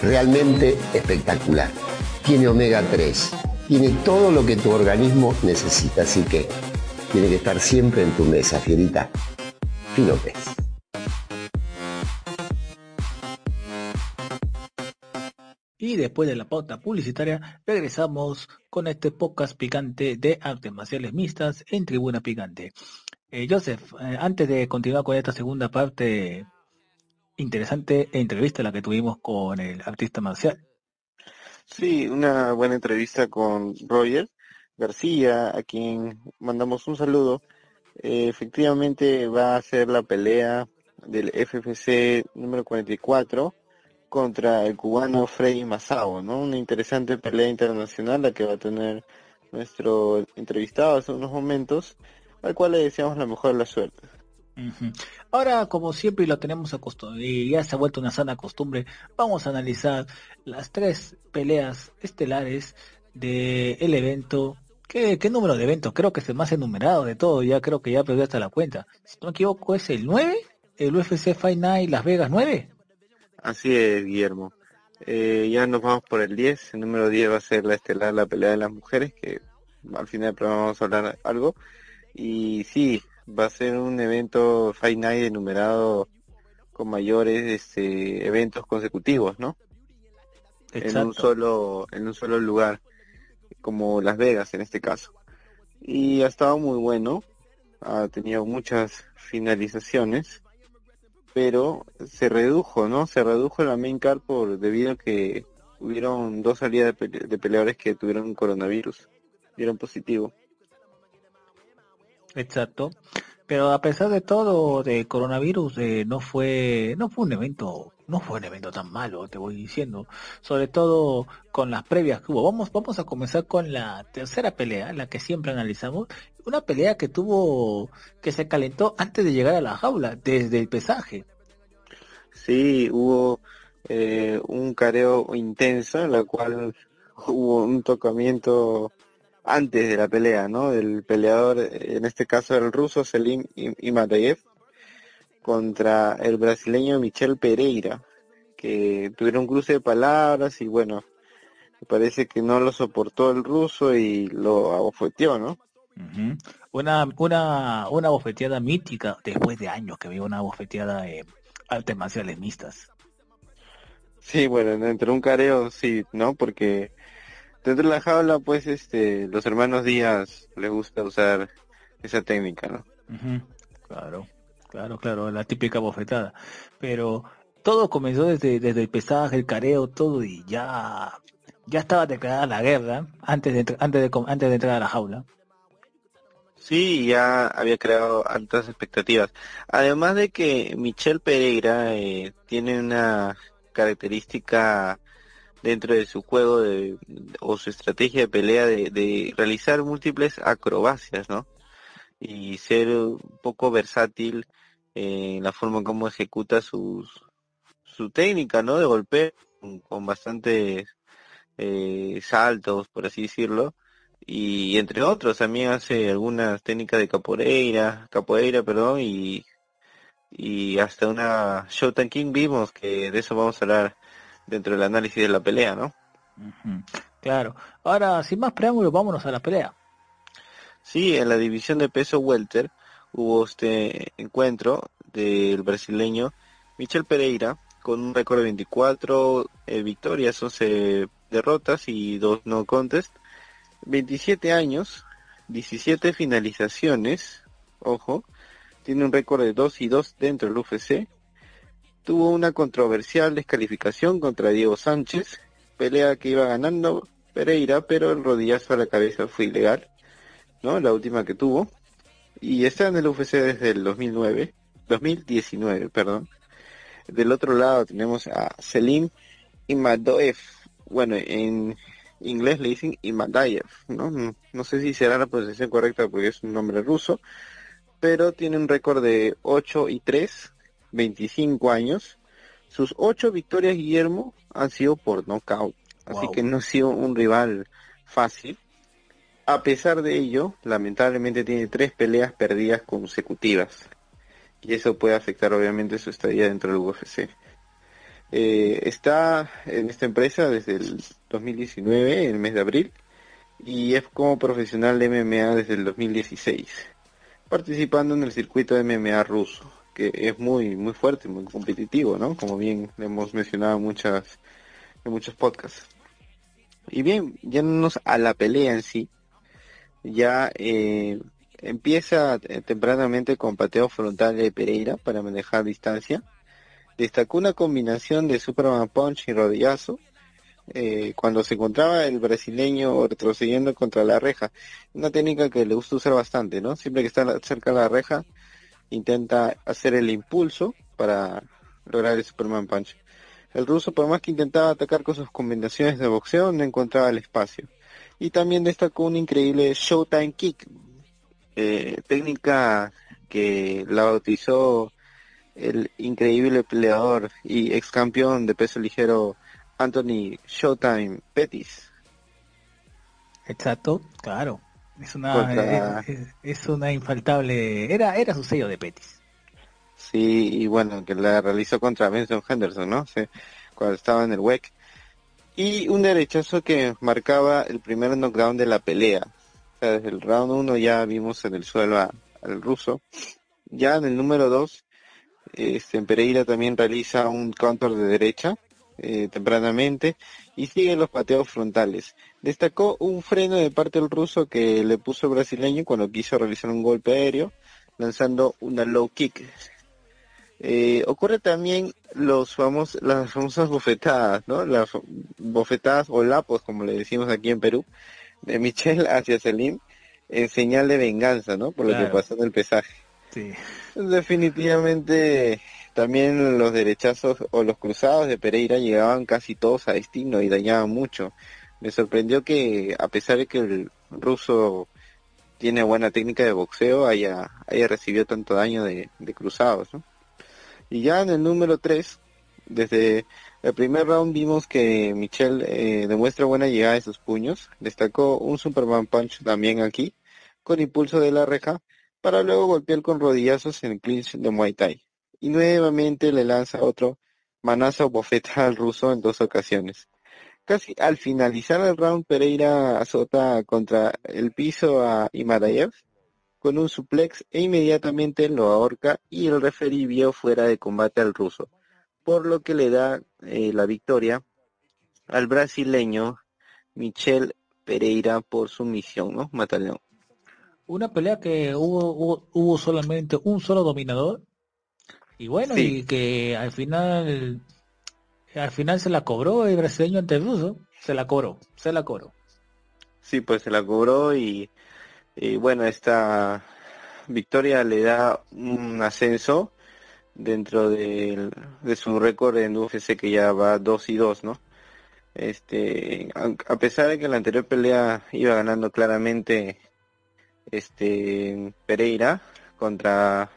Realmente espectacular. Tiene omega 3 tiene todo lo que tu organismo necesita, así que tiene que estar siempre en tu mesa, Fierita. Fino Y después de la pauta publicitaria, regresamos con este podcast picante de artes marciales mixtas en Tribuna Picante. Eh, Joseph, eh, antes de continuar con esta segunda parte interesante entrevista la que tuvimos con el artista marcial. Sí, una buena entrevista con Roger García, a quien mandamos un saludo. Eh, efectivamente va a ser la pelea del FFC número 44 contra el cubano Freddy Masao, ¿no? Una interesante pelea internacional la que va a tener nuestro entrevistado hace unos momentos, al cual le deseamos la mejor de la suerte. Ahora, como siempre lo tenemos acostumbrado, y ya se ha vuelto una sana costumbre, vamos a analizar las tres peleas estelares del evento. ¿Qué, ¿Qué, número de eventos? Creo que es el más enumerado de todo, ya creo que ya perdí hasta la cuenta. Si no me equivoco, es el 9, el UFC Fight Night Las Vegas 9. Así es, Guillermo. Eh, ya nos vamos por el 10. El número 10 va a ser la estelar, la pelea de las mujeres, que al final del vamos a hablar algo. Y sí, va a ser un evento Fight Night enumerado con mayores este, eventos consecutivos, ¿no? En un solo en un solo lugar, como Las Vegas en este caso. Y ha estado muy bueno, ha tenido muchas finalizaciones pero se redujo, ¿no? Se redujo la main card por debido a que hubieron dos salidas de, peleadores que tuvieron coronavirus, dieron positivo. Exacto. Pero a pesar de todo de coronavirus eh, no fue no fue un evento no fue un evento tan malo te voy diciendo sobre todo con las previas que hubo vamos vamos a comenzar con la tercera pelea la que siempre analizamos una pelea que tuvo, que se calentó antes de llegar a la jaula, desde el pesaje. Sí, hubo eh, un careo intenso, en la cual hubo un tocamiento antes de la pelea, ¿no? Del peleador, en este caso el ruso Selim Imadayev, contra el brasileño Michel Pereira, que tuvieron un cruce de palabras y bueno, parece que no lo soportó el ruso y lo abofeteó, ¿no? Una, una, una bofeteada mítica después de años que veo una bofeteada de artes marciales mixtas. Sí, bueno, dentro de un careo sí, ¿no? Porque dentro de la jaula, pues, este, los hermanos Díaz les gusta usar esa técnica, ¿no? Claro, claro, claro, la típica bofetada. Pero todo comenzó desde, desde el pesaje, el careo, todo, y ya, ya estaba declarada la guerra antes de, antes de, antes de entrar a la jaula. Sí, ya había creado altas expectativas. Además de que Michelle Pereira eh, tiene una característica dentro de su juego de, o su estrategia de pelea de, realizar múltiples acrobacias, ¿no? Y ser un poco versátil en la forma como ejecuta sus, su técnica, ¿no? De golpe con, bastantes eh, saltos, por así decirlo y entre otros también hace algunas técnicas de capoeira, capoeira, perdón, y, y hasta una Showtime King vimos que de eso vamos a hablar dentro del análisis de la pelea, ¿no? Claro. Ahora, sin más preámbulos, vámonos a la pelea. Sí, en la división de peso welter hubo este encuentro del brasileño Michel Pereira con un récord de 24 eh, victorias, 11 derrotas y dos no contest 27 años, 17 finalizaciones, ojo, tiene un récord de 2 y 2 dentro del UFC. Tuvo una controversial descalificación contra Diego Sánchez, pelea que iba ganando Pereira, pero el rodillazo a la cabeza fue ilegal, ¿no? La última que tuvo. Y está en el UFC desde el 2009, 2019, perdón. Del otro lado tenemos a Selim Imadoev. Bueno, en inglés le dicen Imadayev, ¿no? No sé si será la pronunciación correcta porque es un nombre ruso, pero tiene un récord de 8 y 3, 25 años. Sus 8 victorias, Guillermo, han sido por knockout, así que no ha sido un rival fácil. A pesar de ello, lamentablemente tiene tres peleas perdidas consecutivas. Y eso puede afectar obviamente su estadía dentro del UFC. Eh, está en esta empresa desde el 2019, en el mes de abril, y es como profesional de MMA desde el 2016, participando en el circuito de MMA ruso, que es muy muy fuerte, muy competitivo, ¿no? Como bien hemos mencionado en muchas en muchos podcasts. Y bien, yéndonos a la pelea en sí, ya eh, empieza eh, tempranamente con pateo frontal de Pereira para manejar distancia. Destacó una combinación de Superman Punch y rodillazo, eh, cuando se encontraba el brasileño retrocediendo contra la reja. Una técnica que le gusta usar bastante, ¿no? Siempre que está cerca de la reja, intenta hacer el impulso para lograr el Superman Punch. El ruso, por más que intentaba atacar con sus combinaciones de boxeo, no encontraba el espacio. Y también destacó un increíble Showtime Kick, eh, técnica que la bautizó el increíble peleador y ex campeón de peso ligero Anthony Showtime Pettis. Exacto, claro. Es una, es, una infaltable. Era, era su sello de Pettis. Sí, y bueno, que la realizó contra Benson Henderson, ¿no? cuando estaba en el WEC. Y un derechazo que marcaba el primer knockdown de la pelea. O sea, desde el round 1 ya vimos en el suelo al ruso. Ya en el número 2, este, Pereira también realiza un counter de derecha eh, tempranamente y sigue los pateos frontales. Destacó un freno de parte del ruso que le puso el brasileño cuando quiso realizar un golpe aéreo, lanzando una low kick. Eh, ocurre también los famos, las famosas bofetadas, ¿no? Las bofetadas o lapos, como le decimos aquí en Perú, de Michelle hacia Selim, en señal de venganza, ¿no? Por lo que pasó en el pesaje. Sí. Definitivamente también los derechazos o los cruzados de Pereira llegaban casi todos a destino y dañaban mucho. Me sorprendió que a pesar de que el ruso tiene buena técnica de boxeo, haya, haya recibido tanto daño de, cruzados. ¿no? Y ya en el número 3, desde el primer round vimos que Michelle eh, demuestra buena llegada de sus puños. Destacó un Superman Punch también aquí, con impulso de la reja, para luego golpear con rodillazos en el clinch de Muay Thai y nuevamente le lanza otro manazo bofeta al ruso en dos ocasiones. Casi al finalizar el round, Pereira azota contra el piso a Imadayev con un suplex e inmediatamente lo ahorca y el referee vio fuera de combate al ruso, por lo que le da eh, la victoria al brasileño Michel Pereira por sumisión, ¿no? Mataleón. Una pelea que hubo, hubo solamente un solo dominador y bueno, y que al final al final se la cobró el brasileño ante ruso, se la cobró, se la cobró. Sí, pues se la cobró y, bueno, esta victoria le da un ascenso dentro de, de su récord en UFC que ya va 2 y 2, ¿no? Este, a, pesar de que la anterior pelea iba ganando claramente este Pereira contra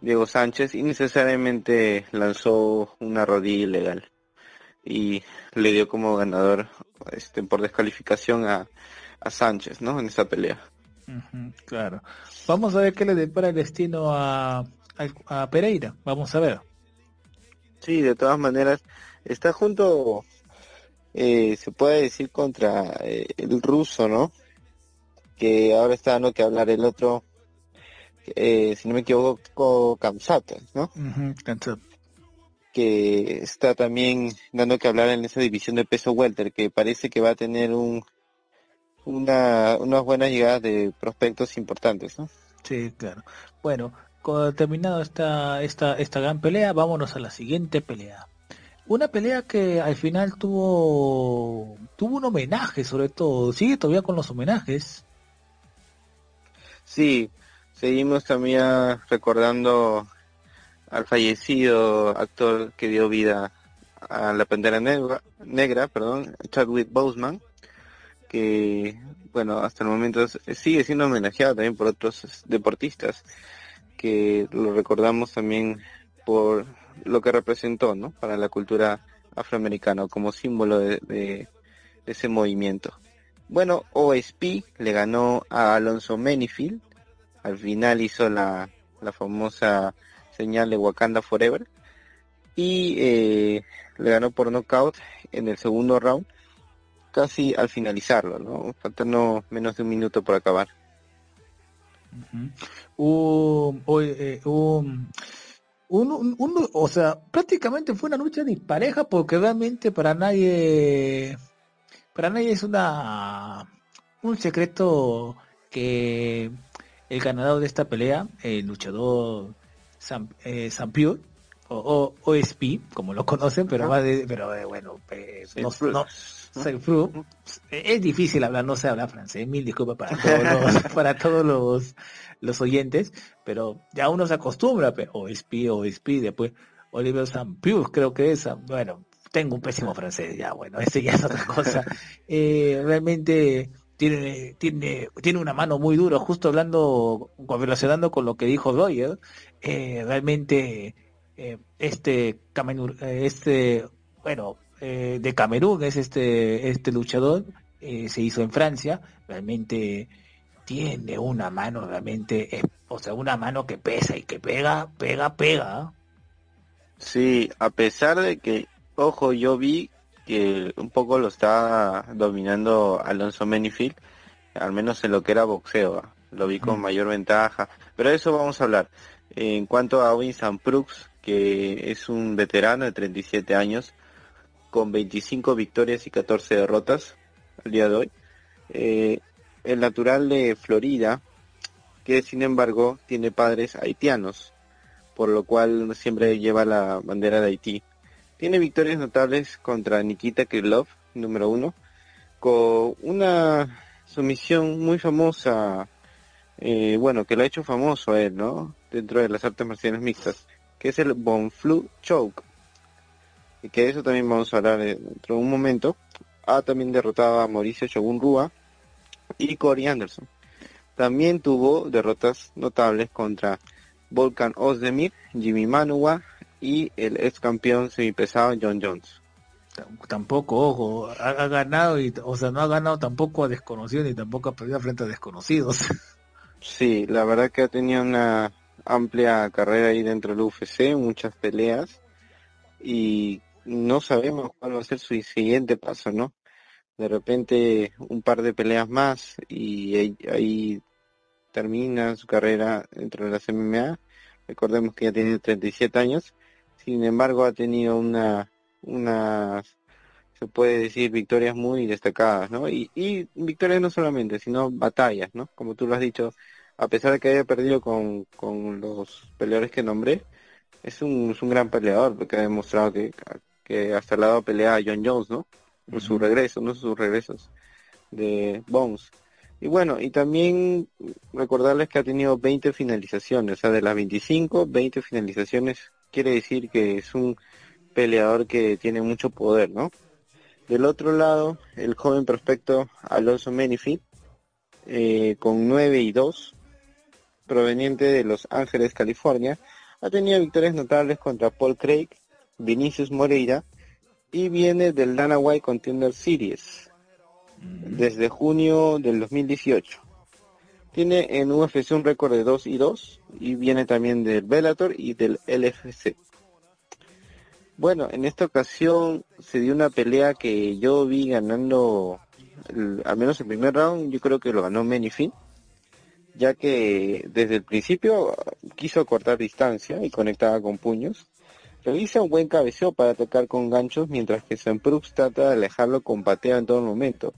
Diego Sánchez innecesariamente lanzó una rodilla ilegal y le dio como ganador este, por descalificación a, Sánchez, ¿no? En esa pelea. claro. Vamos a ver qué le depara el destino a, a, Pereira. Vamos a ver. Sí, de todas maneras, está junto, eh, se puede decir, contra eh, el ruso, ¿no? Que ahora está dando que hablar el otro eh, si no me equivoco, Kamsat, ¿no? Que está también dando que hablar en esa división de peso welter, que parece que va a tener un una, unas buenas llegadas de prospectos importantes, ¿no? Sí, claro. Bueno, terminado esta, esta, esta gran pelea, vámonos a la siguiente pelea. Una pelea que al final tuvo tuvo un homenaje, sobre todo. Sigue todavía con los homenajes. Sí, Seguimos también recordando al fallecido actor que dio vida a la Pantera Negra, negra perdón, Chadwick Boseman, que bueno, hasta el momento sigue siendo homenajeado también por otros deportistas, que lo recordamos también por lo que representó, ¿no? Para la cultura afroamericana como símbolo de, ese movimiento. Bueno, OSP le ganó a Alonso Menifield al final hizo la, la famosa señal de Wakanda Forever y eh, le ganó por knockout en el segundo round casi al finalizarlo, ¿no? Faltando menos de un minuto por acabar. Eh, o sea, prácticamente fue una lucha dispareja porque realmente para nadie, para nadie es una un secreto que el ganador de esta pelea, el luchador Sam, eh, o, OSP, como lo conocen, pero más de, pero eh, bueno, eh, no, es difícil hablar, no sé hablar francés, mil disculpas para todos los, [LAUGHS] para todos los, los oyentes, pero ya uno se acostumbra, pero OSP, OSP, después Oliver Sampius, creo que es, bueno, tengo un pésimo francés, ya bueno, [LAUGHS] ese ya es otra cosa. Eh, realmente tiene, tiene, tiene una mano muy dura, justo hablando, relacionando con lo que dijo Roger, eh, realmente eh, este, eh, este, bueno, eh, de Camerún es este, este luchador, se hizo en Francia, realmente tiene una mano realmente, o sea, una mano que pesa y que pega, pega, pega. Sí, a pesar de que, ojo, yo vi que un poco lo está dominando Alonso Menifield, al menos en lo que era boxeo, lo vi con mayor ventaja, pero de eso vamos a hablar. En cuanto a Winston Brooks, que es un veterano de 37 años, con 25 victorias y 14 derrotas al día de hoy. Eh, el natural de Florida, que sin embargo tiene padres haitianos, por lo cual siempre lleva la bandera de Haití. Tiene victorias notables contra Nikita Krylov, número uno, con una sumisión muy famosa, eh, bueno, que lo ha hecho famoso a él, ¿no? Dentro de las artes marciales mixtas que es el Bonflu Choke. Y que eso también vamos a hablar dentro de un momento. Ha también derrotado a Mauricio Shogun Rua y Corey Anderson. También tuvo derrotas notables contra Volkan Ozdemir, Jimmy Manua y el ex campeón semipesado John Jones. Tampoco, ojo, ha, ganado, y, o sea, no ha ganado tampoco a desconocidos ni tampoco ha perdido frente a desconocidos. [LAUGHS] Sí, la verdad que ha tenido una amplia carrera ahí dentro del UFC, muchas peleas y no sabemos cuál va a ser su siguiente paso, ¿no? De repente un par de peleas más y ahí, termina su carrera dentro de las MMA. Recordemos que ya tiene 37 años, sin embargo ha tenido una, unas, se puede decir, victorias muy destacadas, ¿no? Y, y victorias no solamente, sino batallas, ¿no? Como tú lo has dicho, a pesar de que haya perdido con, con los peleadores que nombré, es un, es un gran peleador porque ha demostrado que, que hasta el lado pelea a John Jones, ¿no? Por su regreso, no sus regresos de Bones. Y bueno, y también recordarles que ha tenido 20 finalizaciones, o sea, de las 25, 20 finalizaciones quiere decir que es un peleador que tiene mucho poder, ¿no? Del otro lado, el joven prospecto Alonso Menifit, eh, con 9 y 2, proveniente de Los Ángeles, California, ha tenido victorias notables contra Paul Craig, Vinicius Moreira y viene del Dana White Contender Series desde junio del 2018. Tiene en UFC un récord de 2 y 2 y viene también del Bellator y del LFC. Bueno, en esta ocasión se dio una pelea que yo vi ganando, al menos el primer round, yo creo que lo ganó Menifin ya que desde el principio quiso cortar distancia y conectaba con puños. Realiza un buen cabeceo para atacar con ganchos, mientras que Semprux trata de alejarlo con patea en todo momento,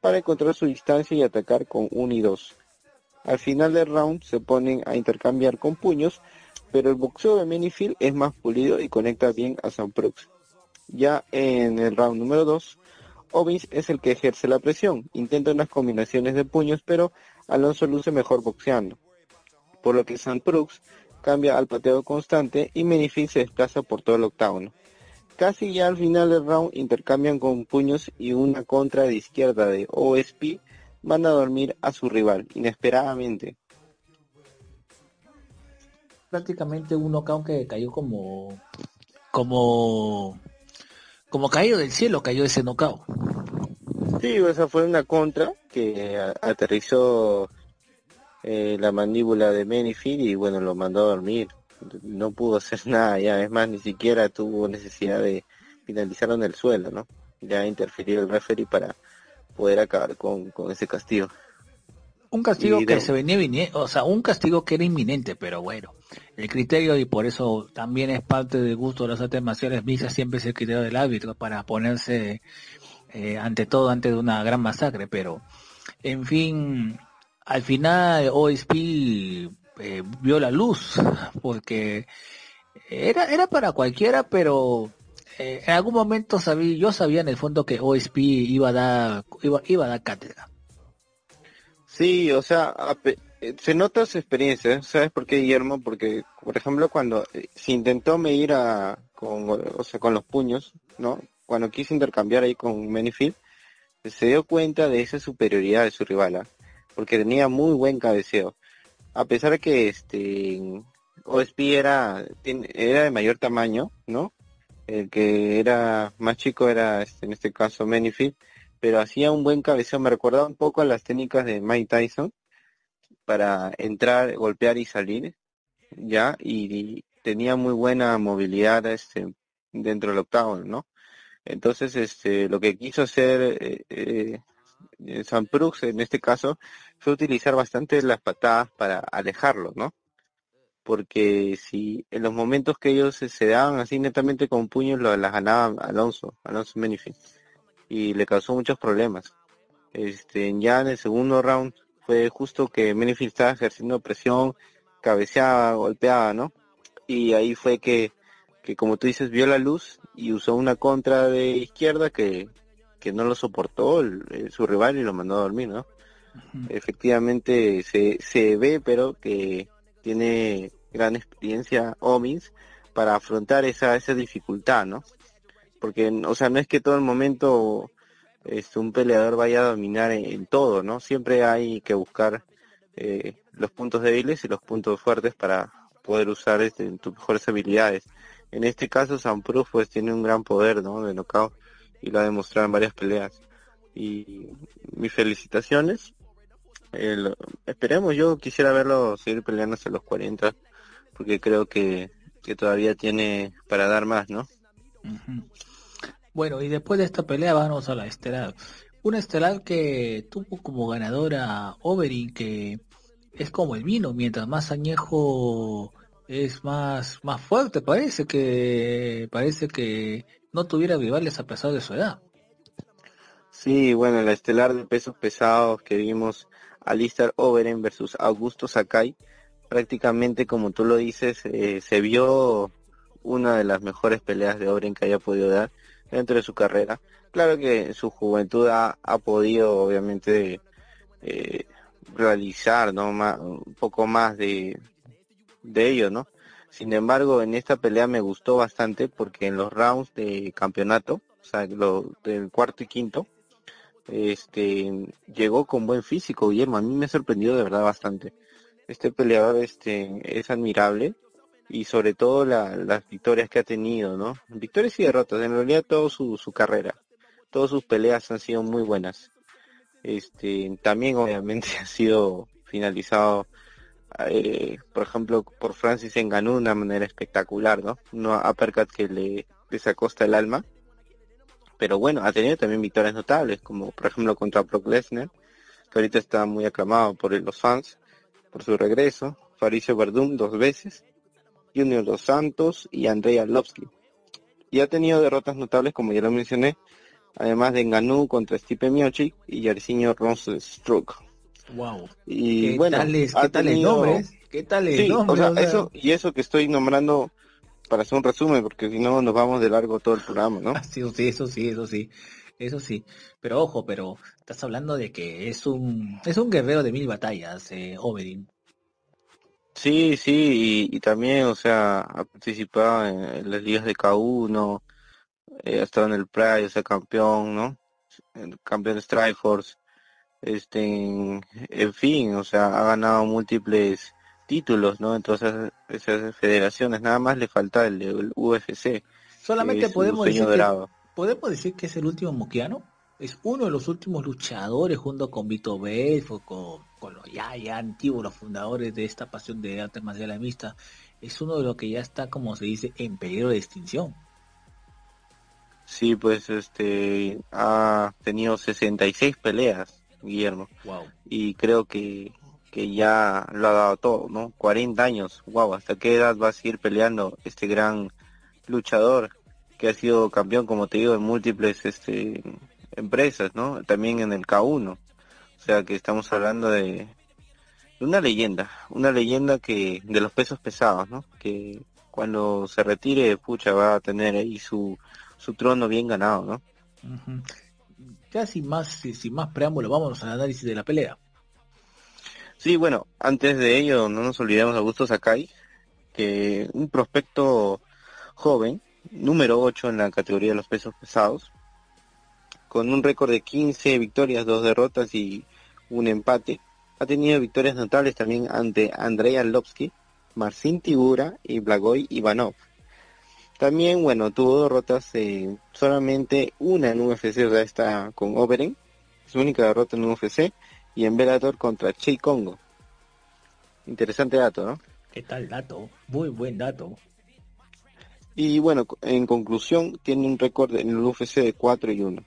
para encontrar su distancia y atacar con 1 y 2. Al final del round se ponen a intercambiar con puños, pero el boxeo de Minifield es más pulido y conecta bien a Semprux. Ya en el round número 2, Owens es el que ejerce la presión, intenta unas combinaciones de puños, pero Alonso luce mejor boxeando, por lo que St. Brooks cambia al pateo constante y Menifin se desplaza por todo el octágono. Casi ya al final del round intercambian con puños y una contra de izquierda de OSP van a dormir a su rival, inesperadamente. Prácticamente un knockout que cayó como como como caído del cielo cayó ese knockout. Sí, esa fue una contra que aterrizó eh, la mandíbula de Menifil y bueno, lo mandó a dormir. No pudo hacer [LAUGHS] nada ya, es más, ni siquiera tuvo necesidad de finalizar en el suelo, ¿no? Ya interfirió el referee para, poder acabar con, ese castigo. Un castigo que se venía o sea, un castigo que era inminente, pero bueno, el criterio, y por eso también es parte del gusto de las artes marciales mixtas, siempre es el criterio del árbitro para ponerse eh, ante todo, ante de una gran masacre, pero, en fin, al final OSP eh, vio la luz, [LAUGHS] porque era, era para cualquiera, pero eh, en algún momento sabía, yo sabía en el fondo que OSP iba a dar, iba, iba a dar cátedra. Sí, o sea, eh, se nota su experiencia, ¿sabes por qué, Guillermo? Porque, por ejemplo, cuando eh, se intentó medir a, con, o sea, con los puños, ¿no? Cuando quiso intercambiar ahí con Menifield, se dio cuenta de esa superioridad de su rival, ¿ah? porque tenía muy buen cabeceo. A pesar de que este OSP era, era de mayor tamaño, ¿no? El que era más chico era, en este caso, Menifield, pero hacía un buen cabeceo. Me recordaba un poco a las técnicas de Mike Tyson para entrar, golpear y salir, ya, y, tenía muy buena movilidad este, dentro del octavo, ¿no? Entonces, este, lo que quiso hacer eh, eh, San Prux en este caso fue utilizar bastante las patadas para alejarlo, ¿no? Porque si en los momentos que ellos se, daban así netamente con puños, lo, las ganaba Alonso, Alonso Menifin, y le causó muchos problemas. Este, ya en el segundo round fue justo que Menifin estaba ejerciendo presión, cabeceaba, golpeaba, ¿no? Y ahí fue que, que como tú dices, vio la luz y usó una contra de izquierda que, que no lo soportó su rival y lo mandó a dormir, ¿no? Efectivamente se, se ve, pero que tiene gran experiencia Omins para afrontar esa, esa dificultad, ¿no? Porque, o sea, no es que todo el momento este, un peleador vaya a dominar en, todo, ¿no? Siempre hay que buscar eh, los puntos débiles y los puntos fuertes para poder usar este, tus mejores habilidades. En este caso, Proof pues tiene un gran poder, ¿no? De knockout y lo ha demostrado en varias peleas. Y mis felicitaciones esperemos, yo quisiera verlo seguir peleando hasta los 40, porque creo que, todavía tiene para dar más, ¿no? Bueno, y después de esta pelea vamos a la estelar. Una estelar que tuvo como ganadora Overin, que es como el vino, mientras más añejo es más, más fuerte, parece que, parece que no tuviera rivales a pesar de su edad. Sí, bueno, la estelar de pesos pesados que vimos Alistair Overen versus Augusto Sakai, prácticamente como tú lo dices, eh, se vio una de las mejores peleas de Overen que haya podido dar dentro de su carrera. Claro que en su juventud ha, podido obviamente eh, realizar ¿no? un poco más de, de ello, ¿no? Sin embargo, en esta pelea me gustó bastante porque en los rounds de campeonato, o sea, lo, del cuarto y quinto, este llegó con buen físico Guillermo. A mí me ha sorprendido de verdad bastante. Este peleador este es admirable y sobre todo las victorias que ha tenido no victorias y derrotas. En realidad toda su, su carrera todas sus peleas han sido muy buenas. Este también obviamente [LAUGHS] ha sido finalizado eh, por ejemplo por Francis Enganú de una manera espectacular no no uppercut que le, le sacó el alma pero bueno, ha tenido también victorias notables, como por ejemplo contra Brock Lesnar, que ahorita está muy aclamado por los fans, por su regreso, Faricio Verdum dos veces, Junior Dos Santos y Andrei Arlovsky. Y ha tenido derrotas notables, como ya lo mencioné, además de Enganú contra Stipe Miocic y Yarcinho Rosenstruck. Wow. Y ¿Qué bueno, ¿qué tal ¿Qué tal sí, O sea, eso, y eso que estoy nombrando para hacer un resumen, porque si no nos vamos de largo todo el programa, ¿no? [LAUGHS] Sí, sí, eso sí, eso sí, eso sí. Pero ojo, pero estás hablando de que es un es un guerrero de mil batallas, eh, Oberyn. Sí, sí, y, también, o sea, ha participado en, las ligas de K1, eh, ha estado en el Pride, o sea, campeón, ¿no? El campeón de Strikeforce, este, en fin, o sea, ha ganado múltiples títulos, ¿no? Entonces esas federaciones, nada más le falta el, UFC. Solamente podemos decir, que, podemos decir que es el último moquiano. Es uno de los últimos luchadores junto con Vito Belfo, con, con los ya, ya antiguos, los fundadores de esta pasión de arte marcial mixta. Es uno de los que ya está, como se dice, en peligro de extinción. Sí, pues este ha tenido 66 peleas, Guillermo. Wow. Y creo que, que ya lo ha dado todo, ¿no? 40 años. Wow, ¿hasta qué edad va a seguir peleando este gran luchador que ha sido campeón, como te digo, en múltiples este empresas, ¿no? También en el K1. O sea que estamos hablando de, una leyenda, una leyenda que de los pesos pesados, ¿no? Que cuando se retire, pucha, va a tener ahí su, su trono bien ganado, ¿no? Ujú. Ya sin más, sin, más preámbulo, vámonos al análisis de la pelea. Sí, bueno, antes de ello, no nos olvidemos de Augusto Sakai, que un prospecto joven, número 8 en la categoría de los pesos pesados, con un récord de 15 victorias, dos derrotas y un empate. Ha tenido victorias notables también ante Andrei Arlovsky, Marcin Tibura y Blagoy Ivanov. También, bueno, tuvo derrotas, eh, solamente una en UFC, o sea, está con Overen, su única derrota en UFC, y en Bellator contra Che Congo. Interesante dato, ¿no? ¿Qué tal dato? Muy buen dato. Y bueno, en conclusión, tiene un récord en el UFC de 4 y 1.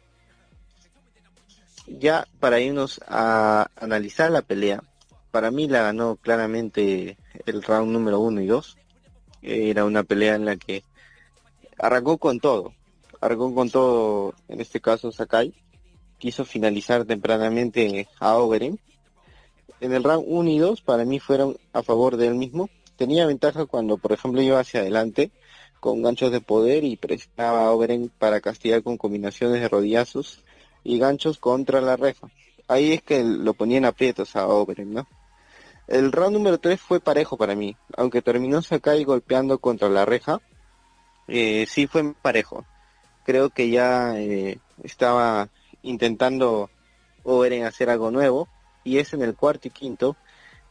Ya para irnos a analizar la pelea, para mí la ganó claramente el round número 1 y 2. Era una pelea en la que arrancó con todo. Arrancó con todo, en este caso Sakai. Quiso finalizar tempranamente a Overeem. En el round 1 y 2 para mí fueron a favor de él mismo. Tenía ventaja cuando, por ejemplo, iba hacia adelante con ganchos de poder y presionaba a Overeem para castigar con combinaciones de rodillazos y ganchos contra la reja. Ahí es que lo ponían aprietos a Overeem, ¿no? El round número 3 fue parejo para mí, aunque terminó Sakai golpeando contra la reja, eh, sí fue parejo. Creo que ya eh, estaba intentando Overeem hacer algo nuevo y es en el cuarto y quinto,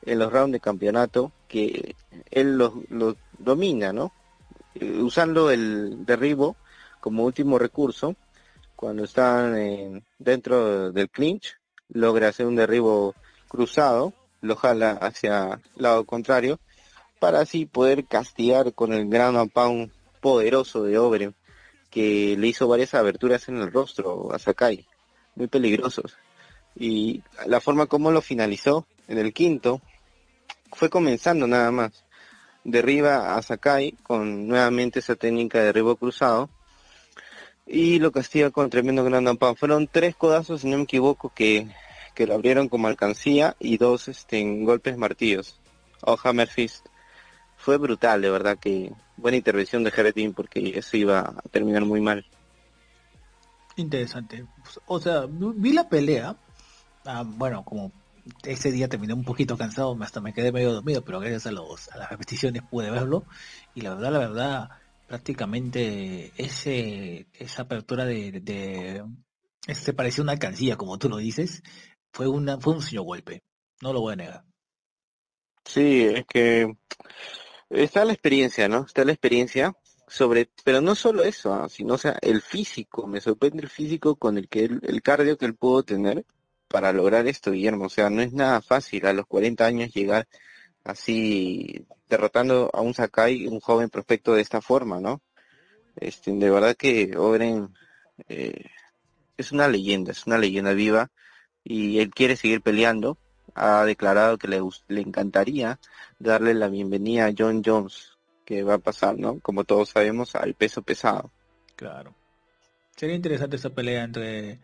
en los rounds de campeonato, que él los lo domina, ¿no? Eh, usando el derribo como último recurso, cuando están en- dentro del clinch, logra hacer un derribo cruzado, lo jala hacia el lado contrario, para así poder castigar con el and pound poderoso de Overeem, que le hizo varias aberturas en el rostro a Sakai, muy peligrosos. Y la forma como lo finalizó en el quinto fue comenzando nada más. Derriba a Sakai con nuevamente esa técnica de derribo cruzado y lo castiga con tremendo gran pound. Fueron tres codazos, si no me equivoco, que, que lo abrieron como alcancía y dos este, en golpes martillos. O Hammer Fist. Fue brutal, de verdad que buena intervención de Jaredin porque eso iba a terminar muy mal. Interesante. O sea, vi la pelea. Ah, bueno, como ese día terminé un poquito cansado, hasta me quedé medio dormido, pero gracias a los a las repeticiones pude verlo. Y la verdad, la verdad, prácticamente ese esa apertura de, de se parecía una alcancía, como tú lo dices, fue una fue un señor golpe. No lo voy a negar. Sí, es que está la experiencia, ¿no? Está la experiencia sobre, pero no solo eso, ah, sino, o sea, el físico, me sorprende el físico con el que él- el cardio que él pudo tener para lograr esto, Guillermo. O sea, no es nada fácil a los 40 años llegar así derrotando a un Sakai, un joven prospecto de esta forma, ¿no? Este, de verdad que Oren eh, es una leyenda, es una leyenda viva y él quiere seguir peleando. Ha declarado que le, le encantaría darle la bienvenida a John Jones, que va a pasar, ¿no? Como todos sabemos, al peso pesado. Claro. Sería interesante esa pelea entre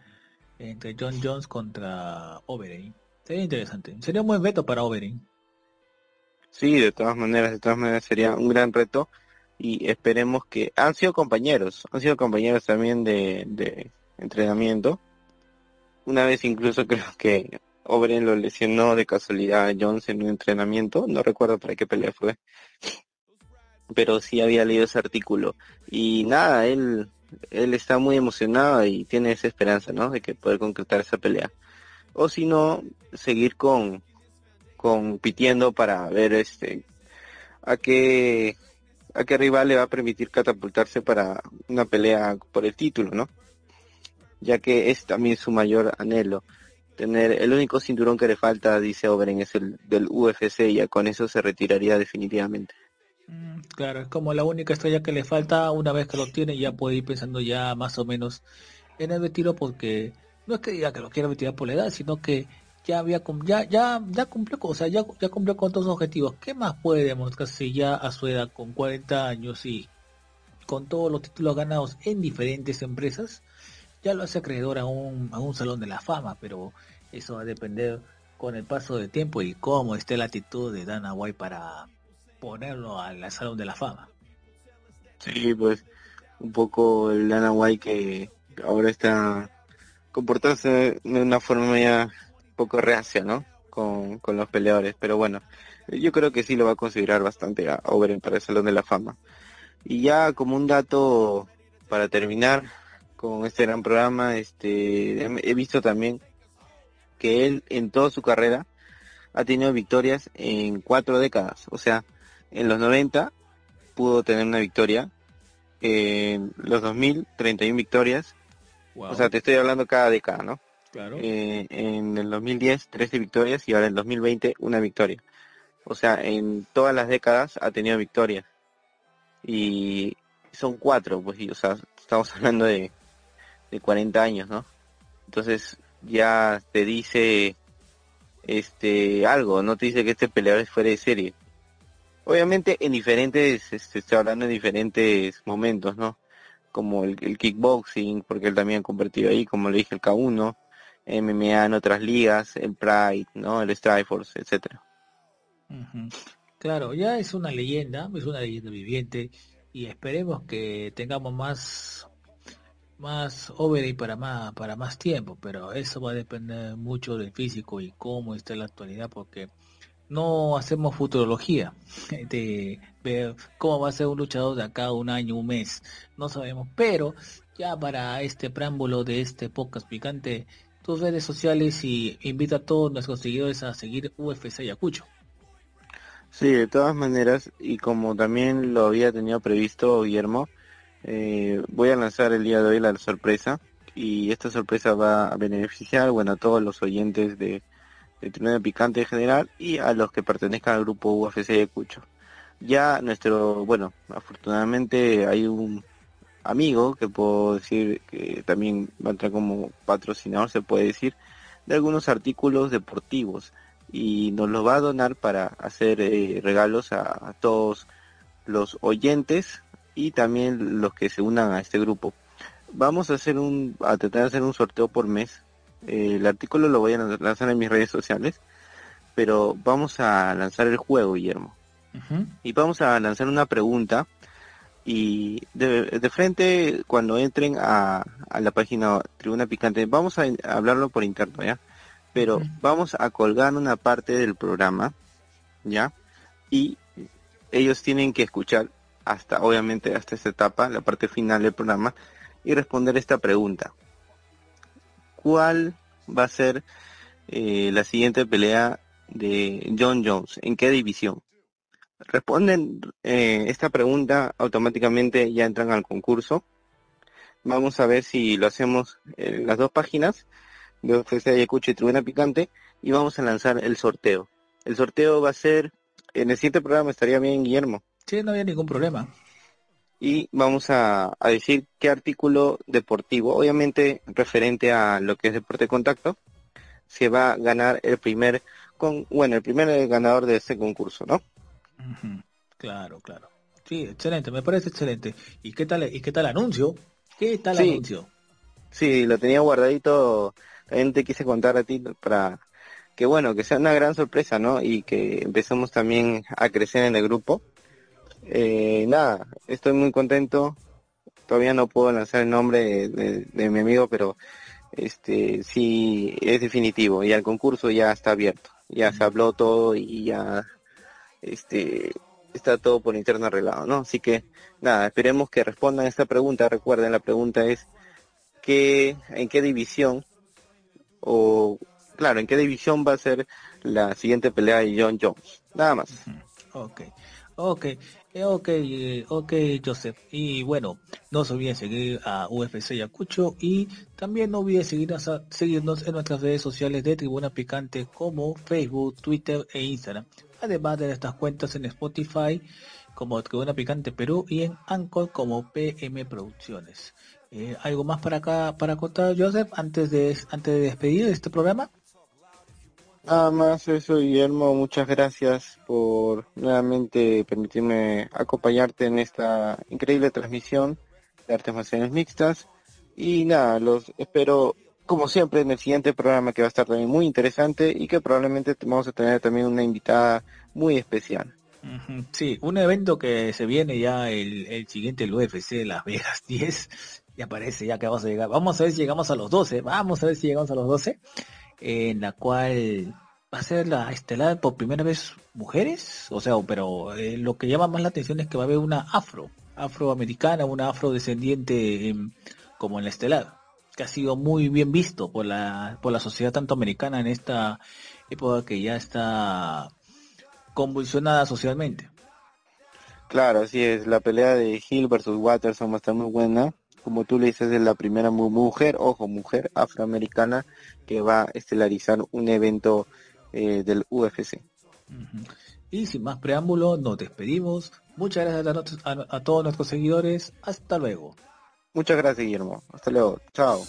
entre John Jones contra Overeem. Sería interesante. Sería un buen veto para Overeem. Sí, de todas maneras, de todas maneras sería un gran reto y esperemos que han sido compañeros, han sido compañeros también de, de entrenamiento. Una vez incluso [LAUGHS] creo que Overeem lo lesionó de casualidad a Jones en un entrenamiento, no recuerdo para qué pelea fue, pero sí había leído ese artículo. Y nada, él, él está muy emocionado y tiene esa esperanza, ¿no? De que poder concretar esa pelea. O si no, seguir con, compitiendo para ver este a qué a qué rival le va a permitir catapultarse para una pelea por el título, ¿no? Ya que es también su mayor anhelo. Tener el único cinturón que le falta, dice Overeem, es el del UFC y ya con eso se retiraría definitivamente. Mm, claro, es como la única estrella que le falta, una vez que lo tiene ya puede ir pensando ya más o menos en el retiro porque no es que diga que lo quiera retirar por la edad, sino que ya había ya ya ya cumplió, o sea, ya, ya cumplió con todos los objetivos. ¿Qué más puede demostrar si ya a su edad con 40 años y con todos los títulos ganados en diferentes empresas, ya lo hace acreedor a un, a un salón de la fama, pero eso va a depender con el paso del tiempo y cómo esté la actitud de Dana White para ponerlo al salón de la fama. Sí, pues un poco el Dana White que ahora está comportándose de una forma ya poco reacia, ¿no? Con, con los peleadores, pero bueno, yo creo que sí lo va a considerar bastante a Overeem para el Salón de la Fama. Y ya como un dato para terminar con este gran programa, este he visto también que él en toda su carrera ha tenido victorias en cuatro décadas. O sea, en los 90 pudo tener una victoria, en los 2000 31 victorias. O sea, te estoy hablando cada década, ¿no? Claro. Eh, en el 2010 13 victorias y ahora en el 2020 una victoria. O sea, en todas las décadas ha tenido victorias y son cuatro, pues, o sea, estamos [LAUGHS] hablando de, de 40 años, ¿no? Entonces ya te dice este algo, no te dice que este peleador es fuera de serie. Obviamente en diferentes, este, hablando en diferentes momentos, ¿no? Como el, kickboxing, porque él también ha convertido ahí, como le dije, el K1, MMA en otras ligas, el Pride, ¿no? El Strikeforce, etcétera. Claro, ya es una leyenda, es una leyenda viviente y esperemos que tengamos más más y para más para más tiempo, pero eso va a depender mucho del físico y cómo está la actualidad porque no hacemos futurología [LAUGHS] de ver cómo va a ser un luchador de acá un año, un mes, no sabemos, pero ya para este preámbulo de este podcast picante, tus redes sociales y invita a todos nuestros seguidores a seguir UFC Ayacucho. Sí, de todas maneras, y como también lo había tenido previsto Guillermo, eh, voy a lanzar el día de hoy la sorpresa y esta sorpresa va a beneficiar bueno a todos los oyentes de, de Tribuna Picante en general y a los que pertenezcan al grupo UFC de Cucho. Ya nuestro, bueno, afortunadamente hay un amigo que puedo decir que también va a entrar como patrocinador, se puede decir, de algunos artículos deportivos y nos lo va a donar para hacer eh, regalos a, todos los oyentes y también los que se unan a este grupo. Vamos a hacer un, a tratar de hacer un sorteo por mes. Eh, el artículo lo voy a lanzar en mis redes sociales, pero vamos a lanzar el juego, Guillermo. Y vamos a lanzar una pregunta y de, frente cuando entren a, a la página Tribuna Picante, vamos a hablarlo por interno, ¿ya? pero vamos a colgar una parte del programa, ¿ya? Y ellos tienen que escuchar hasta, obviamente, hasta esta etapa, la parte final del programa, y responder esta pregunta. ¿Cuál va a ser eh, la siguiente pelea de John Jones? ¿En qué división? Responden eh, esta pregunta, automáticamente ya entran al concurso. Vamos a ver si lo hacemos en las dos páginas de UFC Ayacucho y Tribuna Picante y vamos a lanzar el sorteo. El sorteo va a ser, en el siguiente programa estaría bien Guillermo. Sí, no había ningún problema. Y vamos a, decir qué artículo deportivo, obviamente referente a lo que es deporte de contacto, se va a ganar el primer, con, bueno, el primer ganador de este concurso, ¿no? Claro, claro. Sí, excelente, me parece excelente. ¿Y qué tal, y qué tal anuncio? ¿Qué tal anuncio? Sí, lo tenía guardadito también te quise contar a ti para que bueno, que sea una gran sorpresa, ¿no? Y que empecemos también a crecer en el grupo. Eh, nada, estoy muy contento. Todavía no puedo lanzar el nombre de, mi amigo, pero este sí es definitivo. Y el concurso ya está abierto. Ya se habló todo y ya este está todo por interno arreglado, ¿no? Así que nada, esperemos que respondan a esta pregunta. Recuerden, la pregunta es ¿qué, en qué división o claro, en qué división va a ser la siguiente pelea de John Jones. Nada más. Ok, ok, eh, ok, eh, ok, Joseph. Y bueno, no se olviden seguir a UFC Yacucho y también no olviden seguirnos, seguirnos en nuestras redes sociales de Tribuna Picante como Facebook, Twitter e Instagram. Además de estas cuentas en Spotify como Tribuna Picante Perú y en Anchor como PM Producciones. Eh, ¿Algo más para acá para contar, Joseph, antes de, antes de despedir este programa? Nada más eso, Guillermo. Muchas gracias por nuevamente permitirme acompañarte en esta increíble transmisión de artes marciales mixtas. Y nada, los espero como siempre en el siguiente programa que va a estar también muy interesante y que probablemente vamos a tener también una invitada muy especial. Sí, un evento que se viene ya el, el siguiente, el UFC Las Vegas [LAUGHS] 10, ya parece ya que vamos a llegar. Vamos a ver si llegamos a los 12, vamos a ver si llegamos a los 12, en la cual va a ser la estelar por primera vez mujeres, o sea, pero eh, lo que llama más la atención es que va a haber una afro, afroamericana, una afrodescendiente como en la estelar, que ha sido muy bien visto por la, por la sociedad tanto americana en esta época que ya está convulsionada socialmente. Claro, así es. La pelea de Hill versus Watterson va a estar muy buena. Como tú le dices, es la primera mujer, ojo, mujer afroamericana que va a estelarizar un evento eh, del UFC. Y sin más preámbulo, nos despedimos. Muchas gracias a, a todos nuestros seguidores. Hasta luego. Muchas gracias, Guillermo. Hasta luego. Chao.